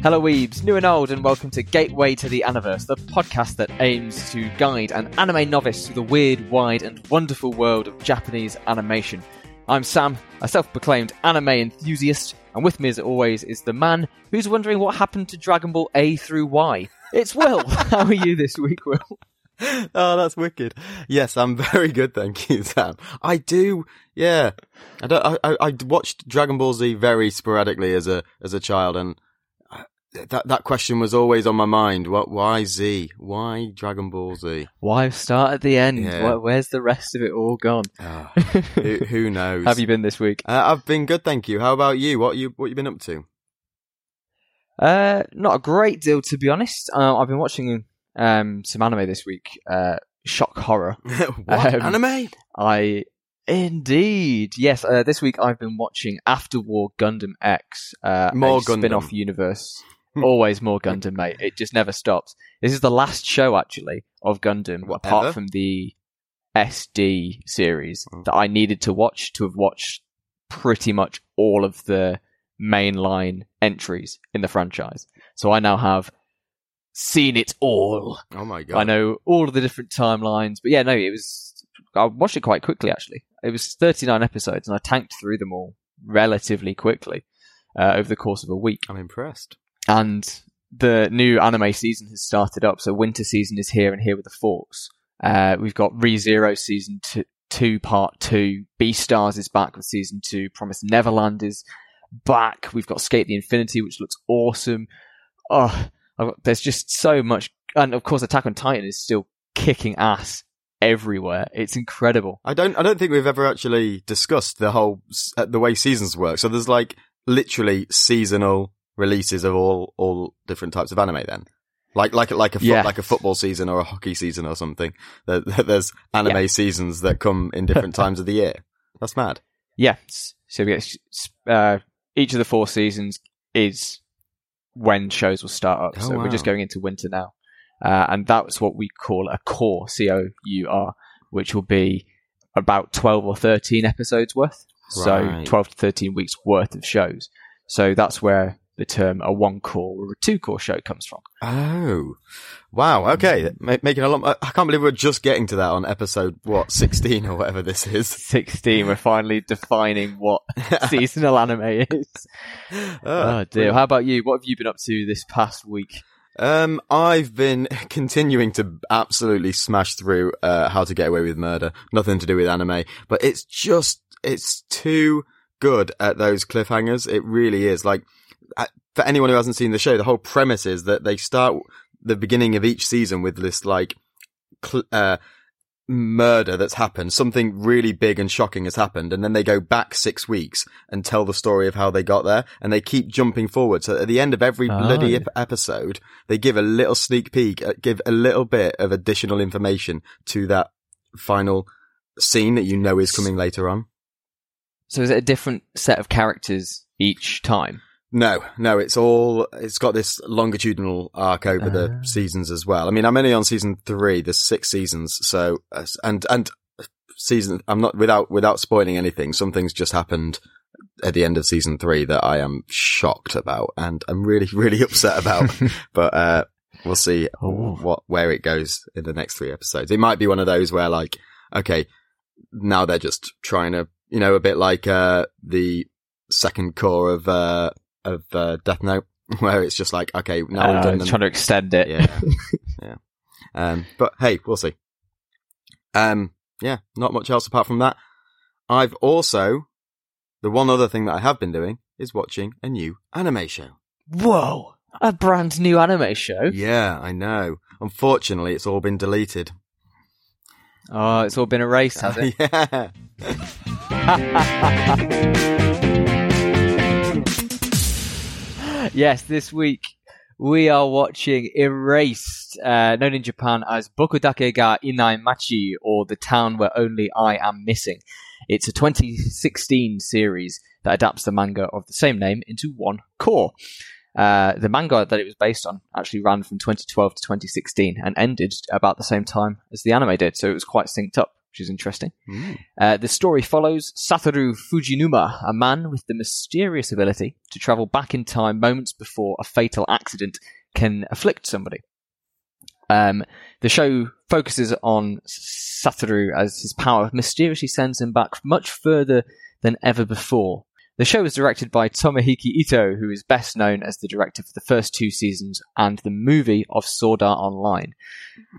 Hello, weebs, new and old, and welcome to Gateway to the Aniverse, the podcast that aims to guide an anime novice through the weird, wide, and wonderful world of Japanese animation. I'm Sam, a self proclaimed anime enthusiast, and with me, as always, is the man who's wondering what happened to Dragon Ball A through Y. It's Will. How are you this week, Will? oh, that's wicked. Yes, I'm very good, thank you, Sam. I do, yeah. I don't. I, I, I watched Dragon Ball Z very sporadically as a as a child, and that that question was always on my mind. What? Why Z? Why Dragon Ball Z? Why start at the end? Yeah. Where- Where's the rest of it all gone? Ah, who, who knows? Have you been this week? Uh, I've been good, thank you. How about you? What you what you been up to? Uh, not a great deal, to be honest. Uh, I've been watching um, some anime this week. Uh, shock horror. what Um, anime? I indeed yes. Uh, this week I've been watching After War Gundam X, uh, More a spin-off universe. Always more Gundam, mate. It just never stops. This is the last show actually of Gundam, What, apart from the SD series Hmm. that I needed to watch to have watched pretty much all of the mainline entries in the franchise. So I now have seen it all. Oh my god! I know all of the different timelines, but yeah, no, it was. I watched it quite quickly actually. It was 39 episodes, and I tanked through them all relatively quickly uh, over the course of a week. I'm impressed. And the new anime season has started up, so winter season is here and here with the force. Uh, we've got ReZero season two, two, part two. Beastars is back with season two. Promise Neverland is back. We've got Skate the Infinity, which looks awesome. Oh, there's just so much, and of course, Attack on Titan is still kicking ass everywhere. It's incredible. I don't. I don't think we've ever actually discussed the whole uh, the way seasons work. So there's like literally seasonal releases of all all different types of anime. Then, like like like a Yeah. like a football season or a hockey season or something. There, there's anime seasons that come in different times of the year. That's mad. Yeah. So we get uh, each of the four seasons is when shows will start up. Oh, so we're just going into winter now, uh, and that's what we call a cour, C O U R, which will be about twelve or thirteen episodes worth. So twelve to thirteen weeks worth of shows. So that's where the term a one cour or a two cour show comes from. Oh, wow. Okay, Ma- making a lot. I can't believe we're just getting to that on episode what sixteen or whatever this is. 16, we're finally defining what seasonal anime is. Oh dear. How about you? What have you been up to this past week? Um, I've been continuing to absolutely smash through uh, How to Get Away with Murder. Nothing to do with anime, but it's just it's too good at those cliffhangers. It really is. Like for anyone who hasn't seen the show, the whole premise is that they start the beginning of each season with this like cl- uh, murder that's happened. Something really big and shocking has happened, and then they go back six weeks and tell the story of how they got there, and they keep jumping forward. So at the end of every Oh. bloody ep- episode, they give a little sneak peek, uh, give a little bit of additional information to that final scene that you know is coming later on. So is it a different set of characters each time? No, no, it's all, it's got this longitudinal arc over Ah. the seasons as well. I mean, I'm only on season three. There's six seasons. So, uh, and, and season, I'm not, without, without spoiling anything, some things just happened at the end of season three that I am shocked about and I'm really, really upset about. but, uh, we'll see Oh. what, where it goes in the next three episodes. It might be one of those where like, okay, now they're just trying to, you know, a bit like, uh, the second cour of, uh, of, uh, Death Note, where it's just like, okay, now we've Uh, done them. trying to extend it. Yeah. yeah. Um, but hey, we'll see. Um, yeah, not much else apart from that. I've also, the one other thing that I have been doing is watching a new anime show. Whoa! A brand new anime show. Yeah, I know. Unfortunately, it's all been deleted. Oh, it's all been erased, has it? yeah. Yes, this week we are watching Erased, uh, known in Japan as Bokudake ga Inai Machi, or The Town Where Only I Am Missing. It's a 2016 series that adapts the manga of the same name into one cour. Uh, the manga that it was based on actually ran from 2012 to 2016 and ended about the same time as the anime did, so it was quite synced up which is interesting. Mm. Uh, the story follows Satoru Fujinuma, a man with the mysterious ability to travel back in time moments before a fatal accident can afflict somebody. Um, the show focuses on Satoru as his power mysteriously sends him back much further than ever before. The show is directed by Tomohiko Ito, who is best known as the director for the first two seasons and the movie of Sword Art Online.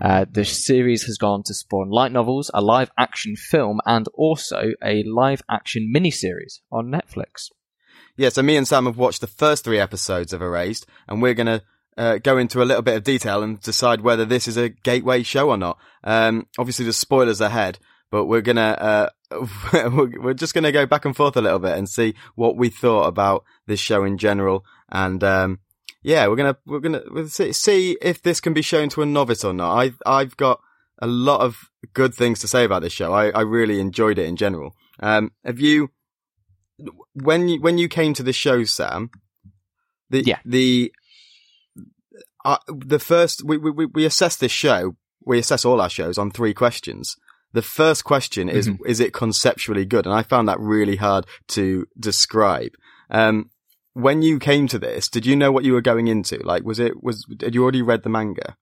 Uh, the series has gone to spawn light novels, a live action film, and also a live action miniseries on Netflix. Yeah, so me and Sam have watched the first three episodes of Erased, and we're going to uh, go into a little bit of detail and decide whether this is a gateway show or not. Um, obviously, there's spoilers ahead, but we're gonna uh, we're just gonna go back and forth a little bit and see what we thought about this show in general, and um, yeah, we're gonna we're gonna see, see if this can be shown to a novice or not. I I've got a lot of good things to say about this show. I, I really enjoyed it in general. Um, have you when you when you came to the show, Sam? The Yeah. the uh, the first we we we assess this show. We assess all our shows on three questions. The first question is, is it conceptually good? And I found that really hard to describe. Um, when you came to this, did you know what you were going into? Like, was it, was, had you already read the manga?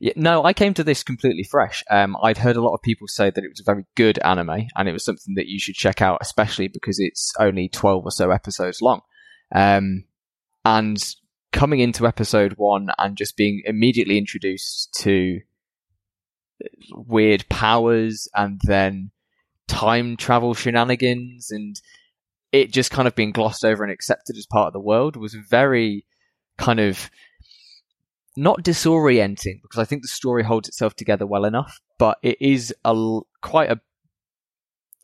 Yeah, no, I came to this completely fresh. Um, I'd heard a lot of people say that it was a very good anime, and it was something that you should check out, especially because it's only twelve or so episodes long. Um, and coming into episode one and just being immediately introduced to weird powers and then time travel shenanigans and it just kind of being glossed over and accepted as part of the world was very kind of not disorienting because I think the story holds itself together well enough, but it is a quite a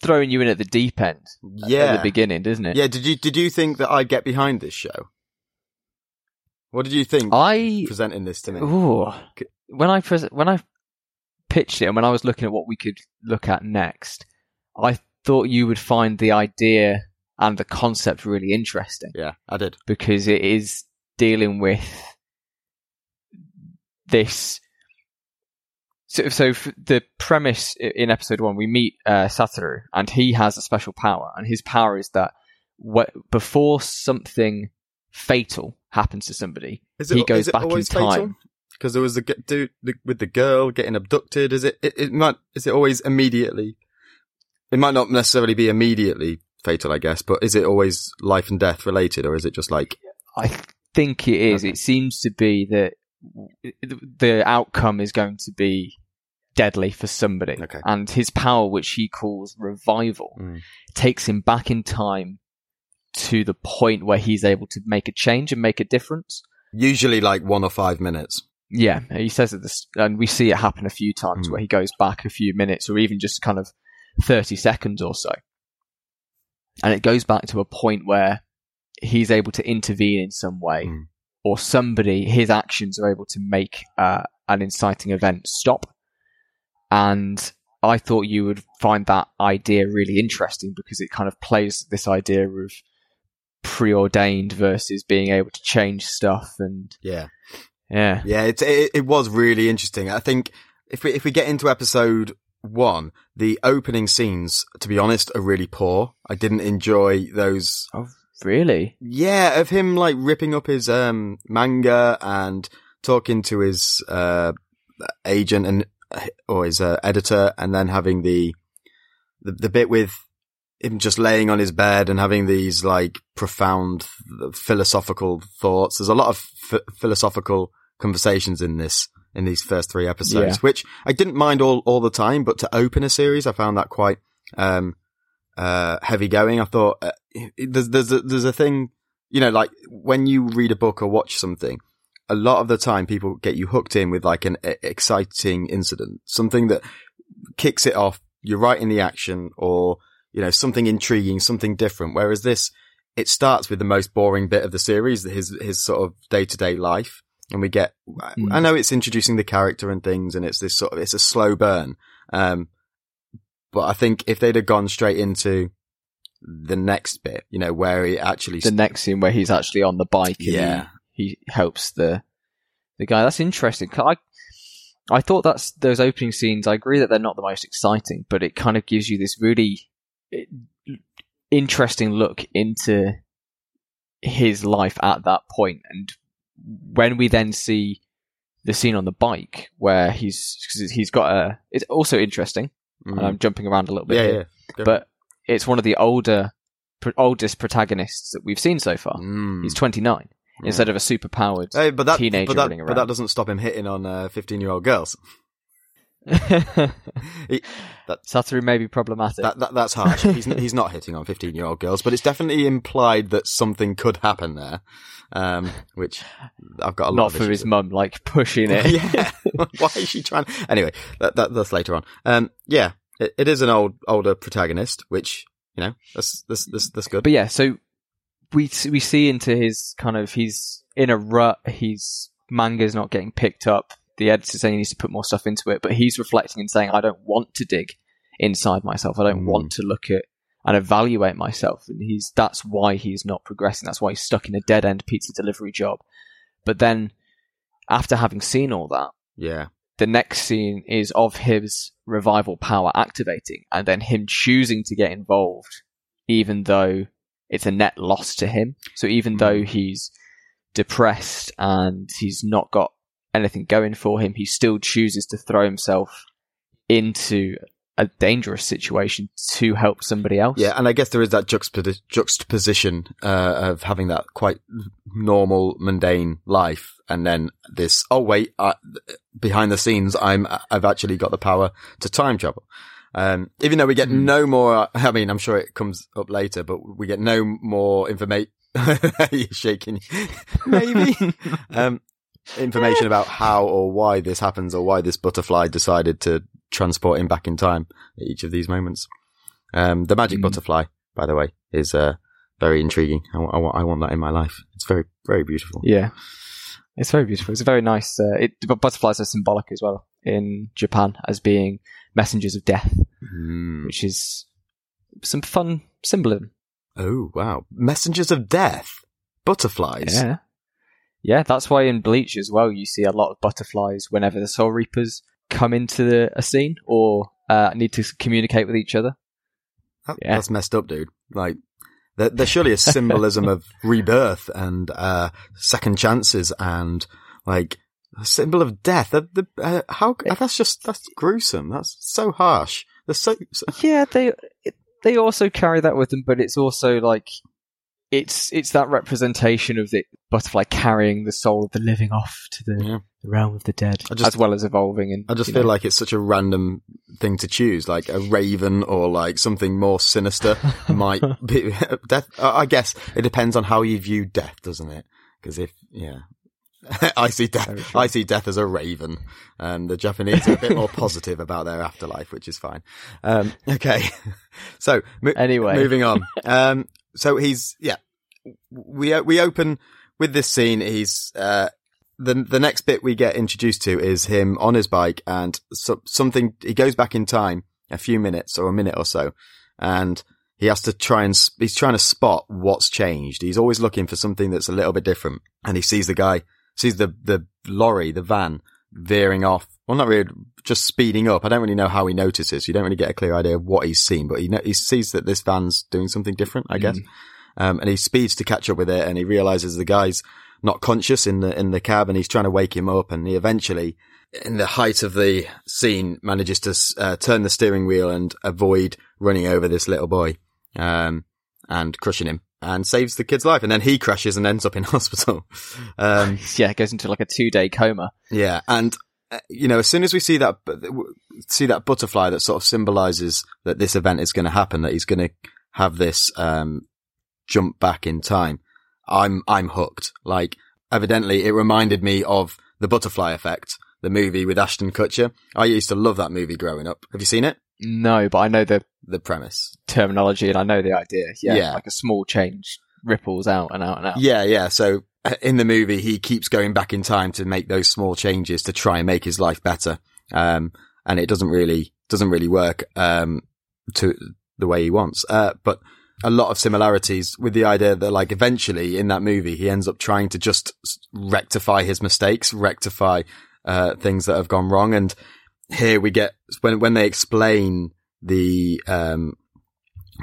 throwing you in at the deep end yeah. at the beginning, doesn't it? Yeah. Did you, did you think that I'd get behind this show? What did you think I presenting this to me? Ooh. when I pres- when I pitched it and when I was looking at what we could look at next, I thought you would find the idea and the concept really interesting Yeah, I did. because it is dealing with this. So, so the premise in episode one, we meet uh, Satoru, and he has a special power, and his power is that wh- before something fatal happens to somebody, Is He goes it back in time. fatal? Because there was the dude the, with the girl getting abducted. Is it, it? It might. Is it always immediately? It might not necessarily be immediately fatal, I guess. But is it always life and death related, or is it just like? I think it is. Okay. It seems to be that the outcome is going to be deadly for somebody. Okay. And his power, which he calls revival, Mm. takes him back in time to the point where he's able to make a change and make a difference. Usually, like one or five minutes. Yeah, he says that this, and we see it happen a few times Mm. where he goes back a few minutes or even just kind of 30 seconds or so. And it goes back to a point where he's able to intervene in some way Mm. or somebody, his actions are able to make uh, an inciting event stop. And I thought you would find that idea really interesting because it kind of plays this idea of preordained versus being able to change stuff and Yeah, yeah. yeah. It it, it was really interesting. I think if we if we get into episode one, the opening scenes, to be honest, are really poor. I didn't enjoy those Oh, really? Yeah, of him like ripping up his um manga and talking to his uh agent and or his uh, editor, and then having the, the the bit with him just laying on his bed and having these like profound philosophical thoughts. There's a lot of f- philosophical conversations in this in these first three episodes, Yeah. which I didn't mind all all the time, but to open a series, I found that quite um uh heavy going. I thought uh, there's there's a, there's a thing, you know, like when you read a book or watch something, a lot of the time people get you hooked in with like an exciting incident, something that kicks it off. You're right in the action or, you know, something intriguing, something different. Whereas this, it starts with the most boring bit of the series, his, his sort of day to day life. And we get, Mm. I know it's introducing the character and things and it's this sort of, it's a slow burn. Um, but I think if they'd have gone straight into the next bit, you know, where he actually, The next scene where he's actually on the bike and Yeah. he, he helps the the guy. That's interesting I I thought that's those opening scenes. I agree that they're not the most exciting, but it kind of gives you this really eh, interesting look into his life at that. And when we then see the scene on the bike where he's cause he's got a, it's also interesting. Mm. And I'm jumping around a little bit yeah, here, yeah. But it's one of the older, pr- oldest protagonists that we've seen so far. Mm. He's 29 instead of a superpowered Hey, but that, teenager but that, running but that doesn't stop him hitting on uh, fifteen-year-old He- Satoru may be problematic. That, that that's harsh. he's he's not hitting on fifteen-year-old girls, but it's definitely implied that something could happen there. Um, which I've got a lot Not of for his mum, like pushing it. yeah. Why is she trying? Anyway, that, that that's later on. Um, yeah, it, it is an old older protagonist, which you know that's that's that's, that's good. But yeah, so we we see into his kind of he's in a rut. His manga's not getting picked up. The editor's saying he needs to put more stuff into it, but he's reflecting and saying, "I don't want to dig inside myself. I don't Mm. want to look at and evaluate myself." And he's that's why he's not progressing. That's why he's stuck in a dead end pizza delivery job. But then, after having seen all that, yeah, the next scene is of his revival power activating and then him choosing to get involved even though it's a net loss to him so even though he's depressed and he's not got anything going for him he still chooses to throw himself into a dangerous situation to help somebody else yeah, and I guess there is that juxtapos- juxtaposition uh, of having that quite normal, mundane life, and then this. Oh wait, uh, behind the scenes, I'm I've actually got the power to time travel. Um, even though we get Hmm. no more, I mean, I'm sure it comes up later, but we get no more information. You're shaking. Maybe. um, information about how or why this happens or why this butterfly decided to transport him back in time at each of these moments. Um, the magic Mm. butterfly, by the way, is, uh, very intriguing. I, I, want, I want that in my life. It's very, very beautiful. Yeah. It's very beautiful. It's a very nice. Uh, it, but butterflies are symbolic as well in Japan as being messengers of death, Mm. which is some fun symbolism. Oh, wow. Messengers of death. Butterflies. Yeah, yeah. That's why in Bleach as well, you see a lot of butterflies whenever the Soul Reapers come into the, a scene or uh, need to communicate with each other. That- Yeah. That's messed up, dude. Like, there, there's surely a symbolism of rebirth and, uh, second chances and, like, a symbol of death. The, the, uh, how, that's just, that's gruesome. That's so harsh. They're so, so Yeah, they they also carry that with them, but it's also like it's it's that representation of the butterfly carrying the soul of the living off to the, Yeah. the realm of the dead, just- as well as evolving. And I just feel know. like it's such a random thing to choose, like a raven or like something more sinister might be death. I I guess it depends on how you view death, doesn't it? Because if, yeah. I see death. I see death as a raven, and the Japanese are a bit more positive about their afterlife, which is fine. Um, okay, so mo- Anyway. moving on. Um, so he's yeah, we we open with this scene. He's uh, the the next bit we get introduced to is him on his bike and so, something. He goes back in time a few minutes or a minute or so, and he has to try and he's trying to spot what's changed. He's always looking for something that's a little bit different, and he sees the guy sees the the lorry, the van veering off. Well, not really, just speeding up. I don't really know how he notices. You don't really get a clear idea of what he's seen, but he kno- he sees that this van's doing something different. I guess. Um, and he speeds to catch up with it and he realizes the guy's not conscious in the, in the cab and he's trying to wake him up and he eventually, in the height of the scene, manages to, uh, turn the steering wheel and avoid running over this little boy, um, and crushing him and saves the kid's life. And then he crashes and ends up in hospital. Um, yeah, goes into like a two day coma. yeah, and you know, as soon as we see that see that butterfly that sort of symbolizes that this event is going to happen, that he's going to have this um, jump back in time, I'm I'm hooked. Like, evidently, it reminded me of the Butterfly Effect, the movie with Ashton Kutcher. I used to love that movie growing up. Have you seen it? No, but I know the The premise. terminology and I know the idea. Yeah, Yeah. like a small change ripples out and out and out. Yeah, yeah. So uh, in the movie, he keeps going back in time to make those small changes to try and make his life better. Um, and it doesn't really, doesn't really work, um, to the way he wants. Uh, but a lot of similarities with the idea that like eventually in that movie, he ends up trying to just rectify his mistakes, rectify, uh, things that have gone wrong. And here we get when when they explain the um,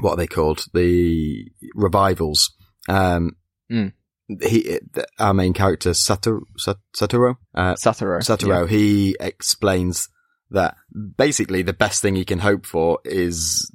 what are they called the revivals. Um, Mm. He our main character Satoru Satoru uh, Satoru. Satoru, he explains that basically the best thing he can hope for is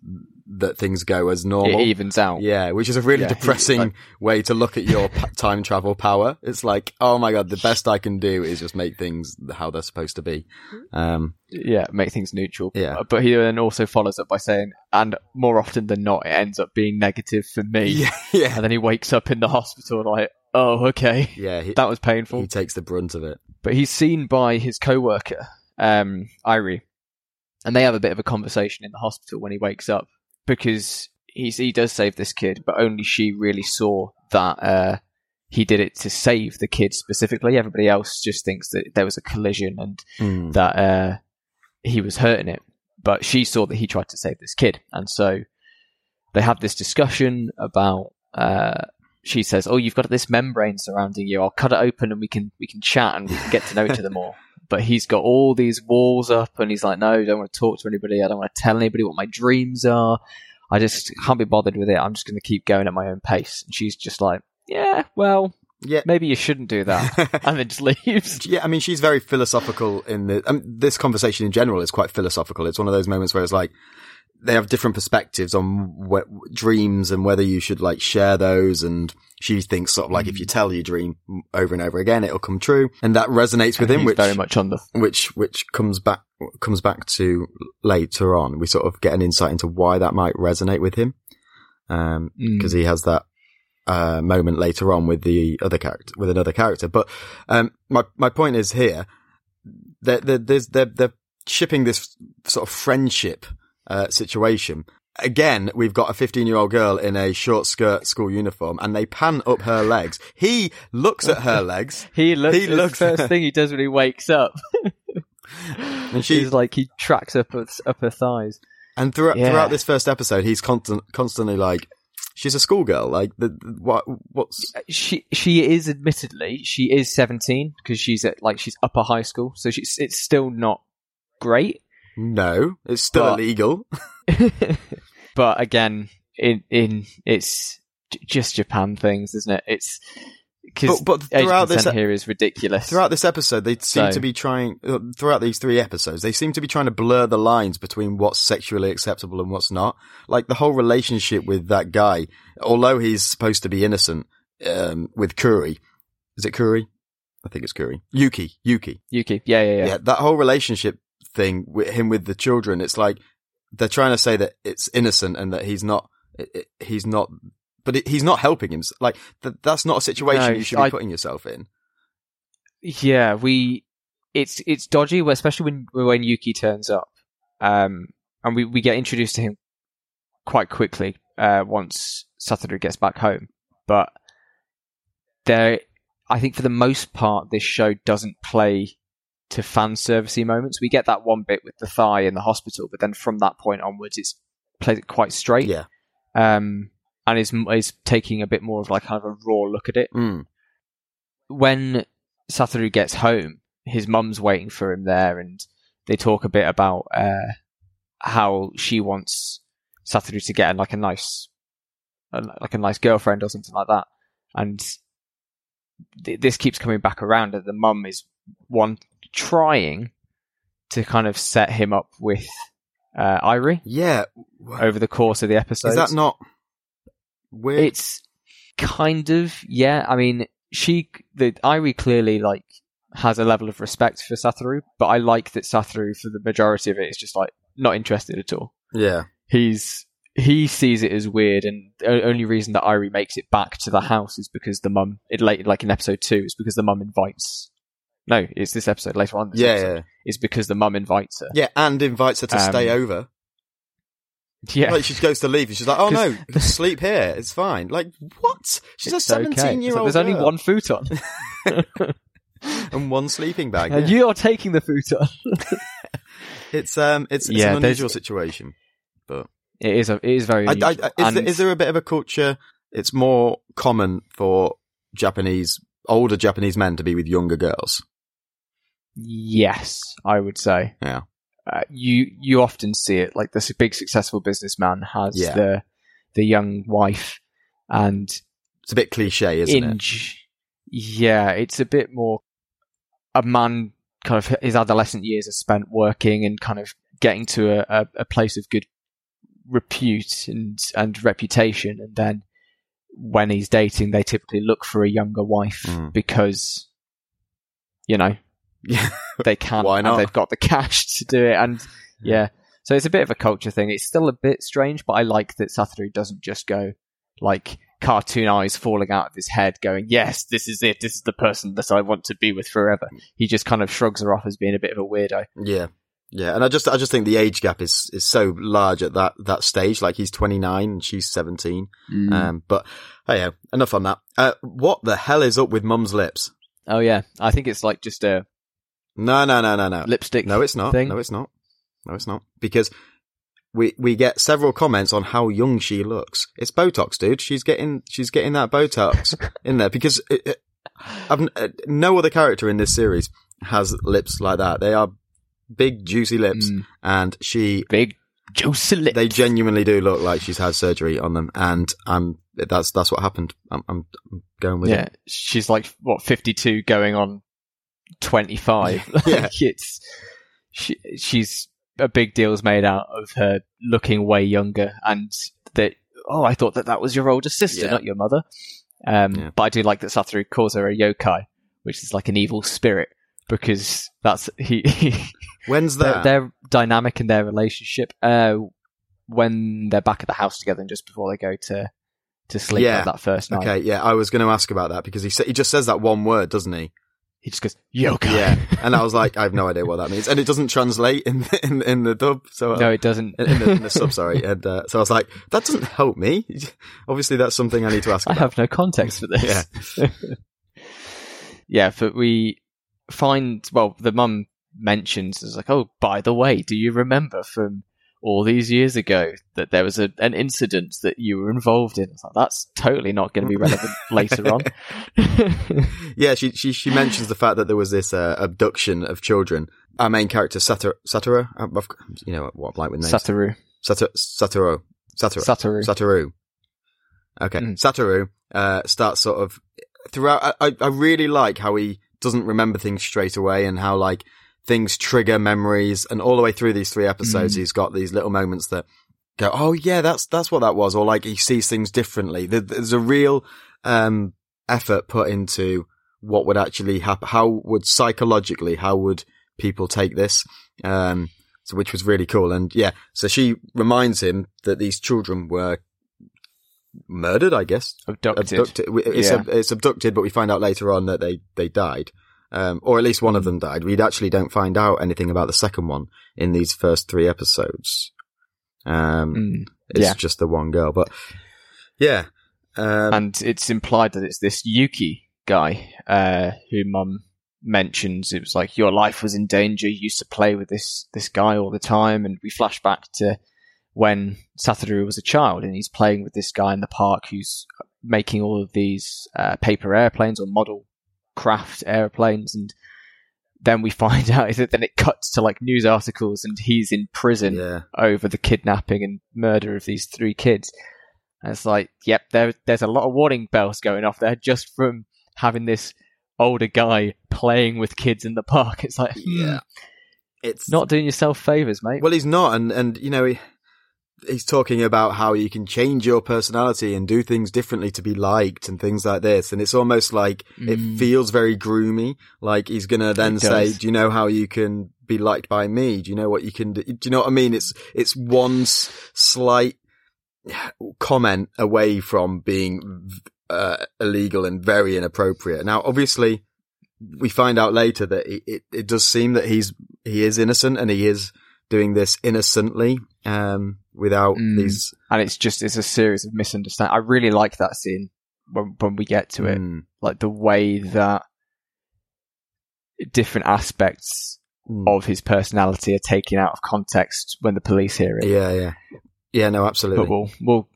that things go as normal. It evens out. Yeah, which is a really Yeah, depressing like- way to look at your p- time travel power. It's like, oh my god, the best I can do is just make things how they're supposed to be. Um, yeah, make things neutral. Yeah. But he then also follows up by saying, and more often than not, it ends up being negative for me. yeah, yeah, And then he wakes up in the hospital like, oh, okay. yeah. He, That was painful. he takes the brunt of it. but he's seen by his co-worker, um, Airi, and they have a bit of a conversation in the hospital when he wakes up because he's, he does save this kid, but only she really saw that, uh, he did it to save the kid specifically. Everybody else just thinks that there was a collision and Mm. that uh, he was hurting it. But she saw that he tried to save this kid, and so they have this discussion about. Uh, she says, "Oh, you've got this membrane surrounding you. I'll cut it open, and we can we can chat and we can get to know each other more." But he's got all these walls up, and he's like, "No, I don't want to talk to anybody. I don't want to tell anybody what my dreams are. I just can't be bothered with it. I'm just going to keep going at my own pace." And she's just like, "Yeah, well, Yeah. maybe you shouldn't do that," and then just leaves. Yeah, I mean, she's very philosophical in the. Um, this conversation in general is quite philosophical. It's one of those moments where it's like they have different perspectives on what dreams and whether you should like share those. And she thinks sort of like if you tell your dream over and over again, it'll come true, and that resonates with him, which very much on the which which comes back comes back to later on. We sort of get an insight into why that might resonate with him, um, Mm. because he has that uh, moment later on with the other character with another character. But um, my my point is here that there's they're they're shipping this sort of friendship uh, situation. Again, we've got a 15 year old girl in a short skirt school uniform and they pan up her legs. He looks at her legs He looks. He looks- looks. First thing he does when he wakes up, and she, she's like he tracks up her, up her thighs. And throughout, Yeah. throughout this first episode, he's constant, constantly like, she's a schoolgirl. Like, the, the- what, what's, She she is admittedly she is seventeen because she's at like she's upper high school, so she's it's still not great. No, it's still But- illegal. but again, in in it's j- just Japan things, isn't it? It's because But, but throughout this, here is ridiculous. throughout this episode, they seem So- to be trying, uh, throughout these three episodes, they seem to be trying to blur the lines between what's sexually acceptable and what's not. Like the whole relationship with that guy, although he's supposed to be innocent, um, with Kuri. Is it Kuri? I think it's Kuri. Yuki. Yuki. Yuki, yeah, yeah, yeah. yeah, that whole relationship thing with him with the children, it's like they're trying to say that it's innocent and that he's not, he's not, but it, he's not helping him. Like th- that's not a situation No, you should be putting yourself in. Yeah, we it's it's dodgy, especially when when Yuki turns up, um, and we we get introduced to him quite quickly uh, once Satoru gets back home. But there, I think for the most part, this show doesn't play to fan servicey moments. We get that one bit with the thigh in the hospital, but then from that point onwards, it's played it quite straight. Yeah. Um, and is is taking a bit more of like kind of a raw look at it Mm. when Satoru gets home, his mum's waiting for him there, and they talk a bit about uh, how she wants Satoru to get like a nice, like a nice girlfriend or something like that. And th- this keeps coming back around that the mum is one trying to kind of set him up with uh, Airi Yeah. over the course of the episode. Is that not weird? It's kind of yeah. I mean, she the Airi clearly like has a level of respect for Satoru, but I like that Satoru for the majority of it is just like not interested at all. yeah. He's he sees it as weird, and the only reason that Airi makes it back to the house is because the mum. It late like in episode two is because the mum invites. No, it's this episode later on. This Yeah, episode, yeah. Is because the mum invites her. Yeah, and invites her to Um, stay over. Yeah, Like she goes to leave and she's like, "Oh no, sleep here. It's fine." Like what? She's a okay. It's like, seventeen-year-old. There's only one futon, and one sleeping bag. and yeah. you're taking the futon. It's um, it's, it's Yeah, an there's- unusual situation. But It is a, it is very I, I, is, And- is there a bit of a culture? It's more common for Japanese older Japanese men to be with younger girls. Yes, I would say. Yeah. Uh, you you often see it like this big successful businessman has Yeah. the the young wife and It's a bit cliche, isn't it? Yeah, it's a bit more a man kind of his adolescent years are spent working and kind of getting to a, a, a place of good repute and and reputation and then when he's dating they typically look for a younger wife Mm. because you know Yeah. they can Why not? they've got the cash to do it and yeah so it's a bit of a culture thing it's still a bit strange but i like that satoru doesn't just go like cartoon eyes falling out of his head going yes this is it this is the person that i want to be with forever he just kind of shrugs her off as being a bit of a weirdo Yeah. Yeah, and I just I just think the age gap is is so large at that that stage. Like he's 29 and she's 17. Mm. Um, but hey, yeah, enough on that. Uh, what the hell is up with Mum's lips? oh yeah i think it's like just a No, no, no, no, no. lipstick No, it's not. thing. No, it's not. No, it's not. Because we we get several comments on how young she looks. It's Botox, dude. She's getting she's getting that Botox in there because it, it, I've, uh, no other character in this series has lips like that. They are big, juicy lips, Mm. and she big juicy lips. they genuinely do look like she's had surgery on them, and I'm that's that's what happened. I'm I'm, I'm going with yeah it. she's like what 52 going on 25 Yeah. Like, it's she, she's a big deal's made out of her looking way younger and that oh i thought that that was your older sister Yeah. not your mother um Yeah. but i do like that satoru calls her a yokai which is like an evil spirit because that's he, he When's their, that? their dynamic in their relationship uh when they're back at the house together and just before they go to to sleep Yeah. like that first night Okay, yeah, I was going to ask about that because he sa- he just says that one word, doesn't he? He just goes yokai Yeah, and I was like, I have no idea what that means, and it doesn't translate in the, in, in the dub. So no it doesn't in, in the, in the sub, sorry. And uh, so I was like, that doesn't help me. Obviously, that's something I need to ask I about. have no context for this. Yeah. yeah, but we find, well, the mum mentions, is like, oh, by the way, do you remember from all these years ago that there was a, an incident that you were involved in? Like, that's totally not going to be relevant later on. yeah, she she she mentions the fact that there was this uh, abduction of children. Our main character, Sator, Satoru, I've- you know what I'm like with names. Satoru. Sator, Satoru, Satoru, Satoru. Satoru. Okay, Mm. Satoru uh, starts sort of throughout. I I really like how he doesn't remember things straight away, and how like things trigger memories, and all the way through these three episodes, Mm. he's got these little moments that go, "Oh yeah, that's that's what that was," or like he sees things differently. There's a real um, effort put into what would actually happen. How would psychologically, how would people take this? Um, so which was really cool. And yeah, so she reminds him that these children were murdered, I guess. Abducted. Abducted. It's, Yeah. ab- it's abducted, but we find out later on that they, they died. Um, or at least one of them died. We actually don't find out anything about the second one in these first three episodes. Um, Mm. it's yeah. just the one girl, but yeah. Um, and it's implied that it's this Yuki guy uh, who Mum mentions. It was like your life was in danger. You used to play with this this guy all the time, and we flash back to when Satoru was a child and he's playing with this guy in the park who's making all of these uh, paper airplanes or model craft airplanes, and then we find out is that then it cuts to like news articles and he's in prison yeah. over the kidnapping and murder of these three kids. And it's like, yep, there, there's a lot of warning bells going off there just from having this older guy playing with kids in the park. It's like, hmm, Yeah. It's not doing yourself favors, mate. Well, he's not, and and you know he, he's talking about how you can change your personality and do things differently to be liked and things like this, and it's almost like it Mm. feels very groomy. Like he's gonna then say, "Do you know how you can be liked by me? Do you know what you can do? Do you know what I mean?" It's it's one s- slight comment away from being uh, illegal and very inappropriate. Now, obviously. We find out later that it, it, it does seem that he's he is innocent and he is doing this innocently, um, without Mm. these. and it's just, it's a series of misunderstandings. I really like that scene when, when we get to it. Mm, Like the way that different aspects mm. of his personality are taken out of context when the police hear it. yeah, yeah, yeah. No, But absolutely. we'll, we'll,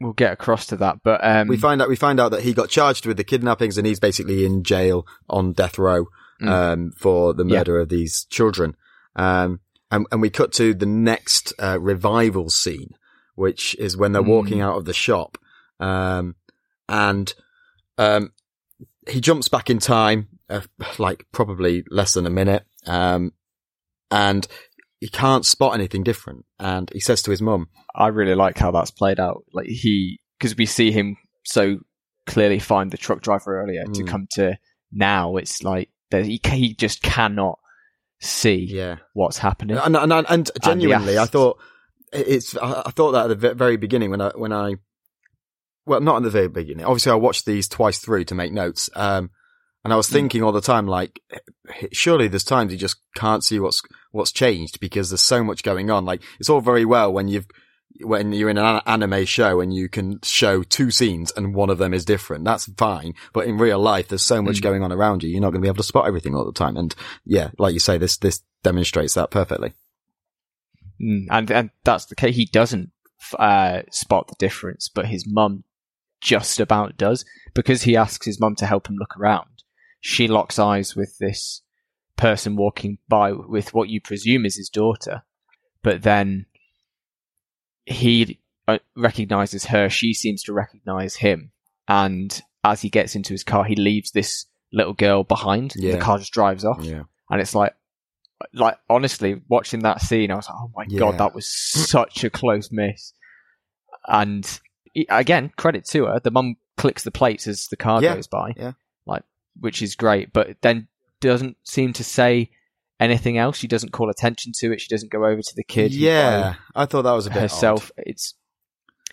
we'll get across to that. But, um, we find out we find out that he got charged with the kidnappings and he's basically in jail on death row. Mm. um, for the Yeah. murder of these children. Um, and, and we cut to the next uh, revival scene, which is when they're walking Mm. out of the shop. Um, and um, he jumps back in time, uh, like probably less than a minute. Um, and he can't spot anything different. And he says to his mum, I really like how that's played out. Like he, because we see him so clearly find the truck driver earlier to Mm. come to now. It's like that he he just cannot see "Yeah." what's happening. And, and, and, and genuinely, I thought it's. I I thought that at the very beginning when I when I, well, not at the very beginning. Obviously, I watched these twice through to make notes. Um, and I was Mm. thinking all the time, like, surely there's times you just can't see what's what's changed because there's so much going on. Like, it's all very well when you've when you're in an an- anime show and you can show two scenes and one of them is different. That's fine. But in real life, there's so much Mm. going on around you. You're not going to be able to spot everything all the time. And yeah, like you say, this this demonstrates that perfectly. Mm, and and that's the case. He doesn't uh, spot the difference, but his mum just about does because he asks his mum to help him look around. She locks eyes with this person walking by with what you presume is his daughter, but then he uh, recognizes her. She seems to recognize him, and as he gets into his car, he leaves this little girl behind. Yeah. The car just drives off Yeah. and it's like like honestly watching that scene i was like oh my Yeah. god that was such a close miss and again credit to her the mum clicks the plates as the car goes by Yeah. like which is great but then doesn't seem to say anything else she doesn't call attention to it she doesn't go over to the kid Yeah, I thought that was a bit herself it's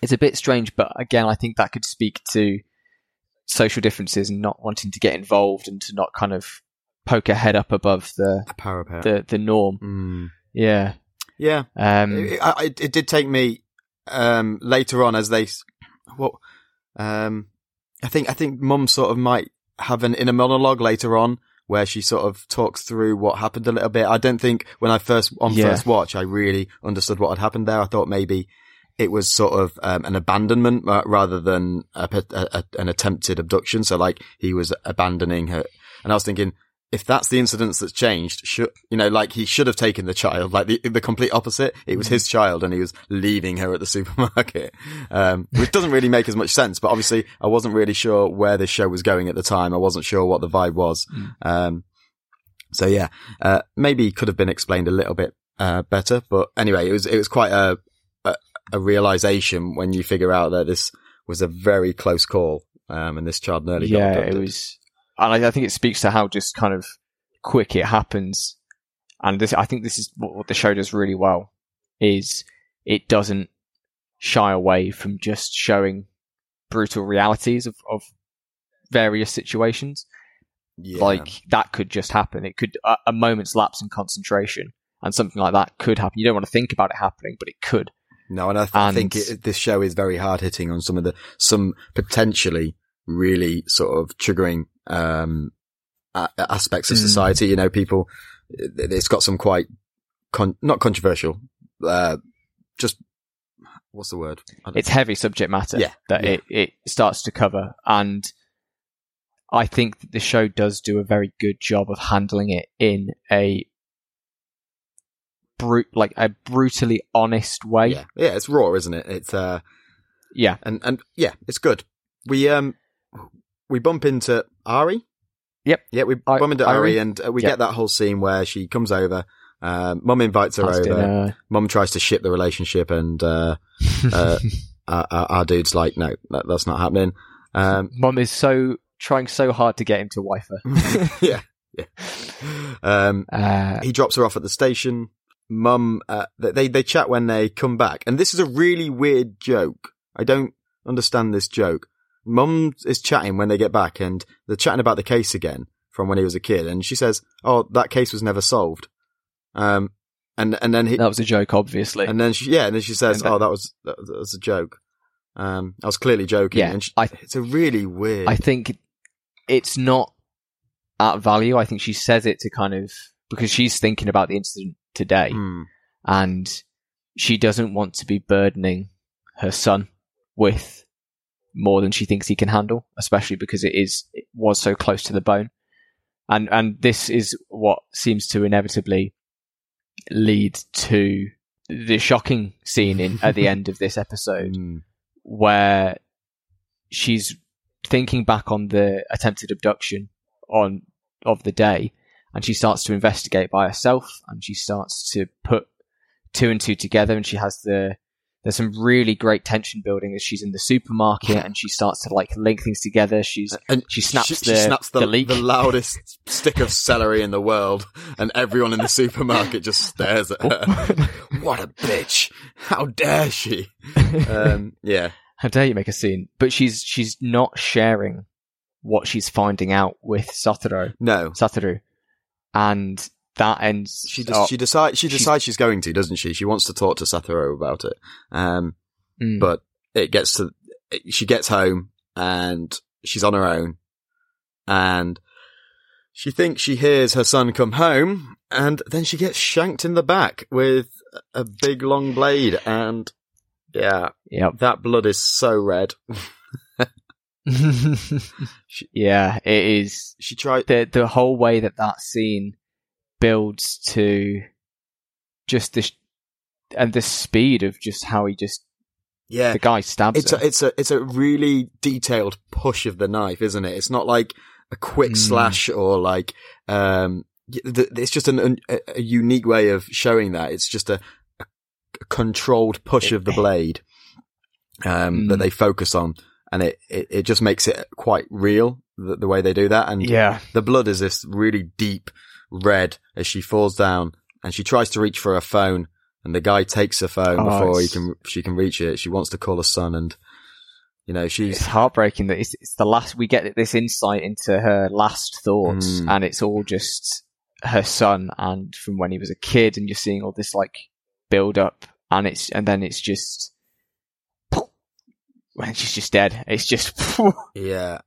it's a bit strange but again i think that could speak to social differences and not wanting to get involved and to not kind of poke her head up above the odd. A parapet. the the norm. Mm. Yeah. Yeah, Um, it, it- it did take me um, later on as they s- what um, I think I think Mum sort of might have an inner monologue later on where she sort of talks through what happened a little bit. I don't think when I first on Yeah. first watch I really understood what had happened there. I thought maybe it was sort of um, an abandonment rather than a, a, a, an attempted abduction. So like he was abandoning her, and I was thinking if that's the incidence that's changed, should you know, like he should have taken the child, like the the complete opposite. It was his child, and he was leaving her at the supermarket, um, which doesn't really make as much sense. But obviously, I wasn't really sure where this show was going at the time. I wasn't sure what the vibe was. Mm. Um, so yeah, uh, maybe could have been explained a little bit uh, better. But anyway, it was it was quite a, a a realization when you figure out that this was a very close call, um, and this child nearly got yeah, it abducted. was, and I, I think it speaks to how just kind of quick it happens. And this, I think this is what, what the show does really well is it doesn't shy away from just showing brutal realities of, of various situations. Yeah. Like that could just happen. It could a, a moment's lapse in concentration, and something like that could happen. You don't want to think about it happening, but it could. No, and I, th- I And- think it, this show is very hard hitting on some of the some potentially really sort of triggering um, a- aspects of Mm. society. You know, people. it- It's got some quite con- not controversial, uh, just what's the word? It's heavy subject matter Yeah, that yeah. It, it starts to cover and i think that the show does do a very good job of handling it in a brute like a brutally honest way yeah, yeah, it's raw, isn't it? It's uh, yeah and and yeah, it's good. We um, we bump into Airi. Yep. Yeah, we I- bump into Airi. Airi, and uh, we Yep. get that whole scene where she comes over. Um, Mum invites her Has over. dinner. Mum tries to ship the relationship, and uh, uh, our, our, our dude's like, "No, that, that's not happening." Um, mom is so trying so hard to get him to wife her yeah, yeah. Um, uh, he drops her off at the station. Mum, uh, they they chat when they come back, and this is a really weird joke. I don't understand this joke. Mum is chatting when they get back, and they're chatting about the case again from when he was a kid, and she says, "Oh, that case was never solved." Um, and and then he, that was a joke obviously and then she, yeah, and then she says, then- "Oh, that was that, was a joke." Um, I was clearly joking. Yeah, and she, I- it's a really weird. I think it's not at value. I think she says it to kind of because she's thinking about the incident today, Hmm. and she doesn't want to be burdening her son with more than she thinks he can handle, especially because it is it was so close to the bone. and and this is what seems to inevitably lead to the shocking scene in at the end of this episode Mm. where she's thinking back on the attempted abduction on of the day and she starts to investigate by herself and she starts to put two and two together and she has the there's some really great tension building as she's in the supermarket and she starts to like link things together. She's And she snaps she, the, she snaps the, the the loudest stick of celery in the world, and everyone in the supermarket just stares at her. what a bitch! How dare she? Um, yeah, how dare you make a scene. But she's she's not sharing what she's finding out with Satoru. No, Satoru. And that ends she she decides she she's- decides she's going to, doesn't she? She wants to talk to Satoru about it. Um, Mm. but it gets to she gets home and she's on her own, and she thinks she hears her son come home, and then she gets shanked in the back with a big long blade, and yeah, Yep. that blood is so red. yeah, it is She tried. the the whole way that that scene builds to just this and the speed of just how he just Yeah, the guy stabs it's a, it's a it's a really detailed push of the knife, isn't it? It's not like a quick Mm. slash or like um. It's just an, a a unique way of showing that. It's just a, a controlled push of the blade um, that Mm. they focus on, and it, it, it just makes it quite real the, the way they do that. And yeah, the blood is this really deep red as she falls down, and she tries to reach for her phone, and the guy takes her phone Oh, before he can she can reach it. She wants to call her son, and you know she's it's heartbreaking that it's, it's the last we get this insight into her last thoughts, Mm. and it's all just her son and from when he was a kid, and you're seeing all this like build up, and it's and then it's just when she's just dead. It's just yeah.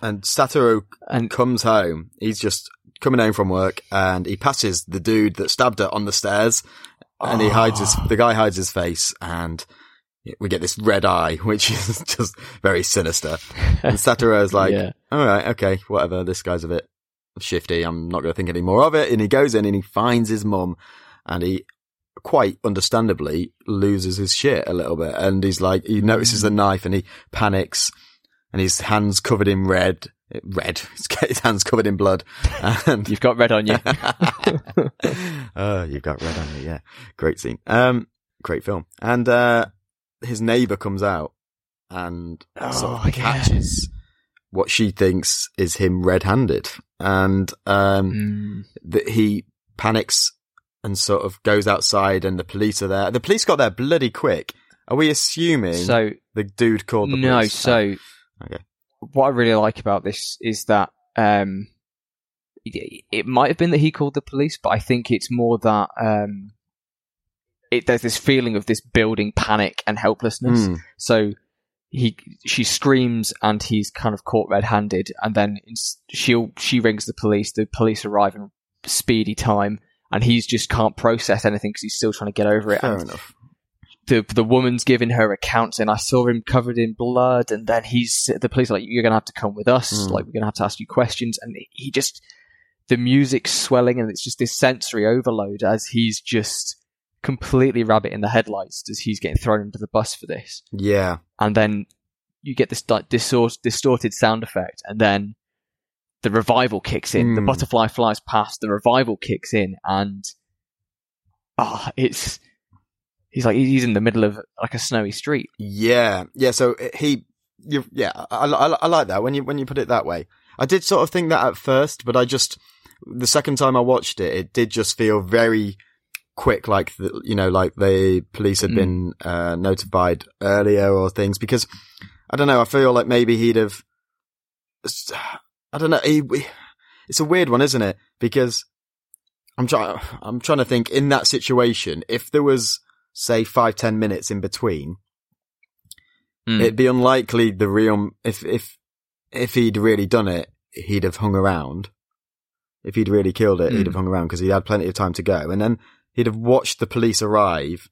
And Satoru and comes home. He's just coming home from work, and he passes the dude that stabbed her on the stairs, and he ah. hides his. Oh. The guy hides his face, and we get this red eye, which is just very sinister. And Satoru is like, Yeah. all right, okay, whatever. This guy's a bit shifty. I'm not going to think any more of it. And he goes in and he finds his mum, and he quite understandably loses his shit a little bit. And he's like, he notices the mm. knife and he panics, and his hands covered in red. Red. His hands covered in blood. And You've got red on you. oh, you've got red on you. Yeah, great scene. Um, great film. And uh, his neighbor comes out and sort Oh, of yeah. catches what she thinks is him red-handed, and um, Mm. that he panics and sort of goes outside, and the police are there. The police got there bloody quick. Are we assuming So the dude called the no, police? No, so Okay. What I really like about this is that um, it, it might have been that he called the police, but I think it's more that um, it there's this feeling of this building panic and helplessness. Hmm. So he she screams and he's kind of caught red-handed, and then she'll she rings the police. The police arrive in speedy time, and he's just can't process anything because he's still trying to get over it. Fair and enough. The the woman's giving her accounts, and I saw him covered in blood, and then he's the police are like, "You're gonna have to come with us. Mm. Like, we're gonna have to ask you questions." And he just the music's swelling, and it's just this sensory overload as he's just completely rabbit in the headlights as he's getting thrown under the bus for this, Yeah. and then you get this like, distor- distorted sound effect, and then the revival kicks in. The Mm. butterfly flies past. The revival kicks in, and ah, it's he's like he's in the middle of like a snowy street. Yeah, yeah. So he, you, yeah, I, I, I like that when you when you put it that way. I did sort of think that at first, but I just the second time I watched it, it did just feel very quick, like the, you know, like the police had Mm. been uh, notified earlier or things. Because I don't know, I feel like maybe he'd have. I don't know. He, it's a weird one, isn't it? Because I'm trying. I'm trying to think in that situation if there was say five ten minutes in between Mm. it'd be unlikely the real if if if he'd really done it, he'd have hung around. If he'd really killed it, he'd Mm. have hung around because he had plenty of time to go, and then he'd have watched the police arrive.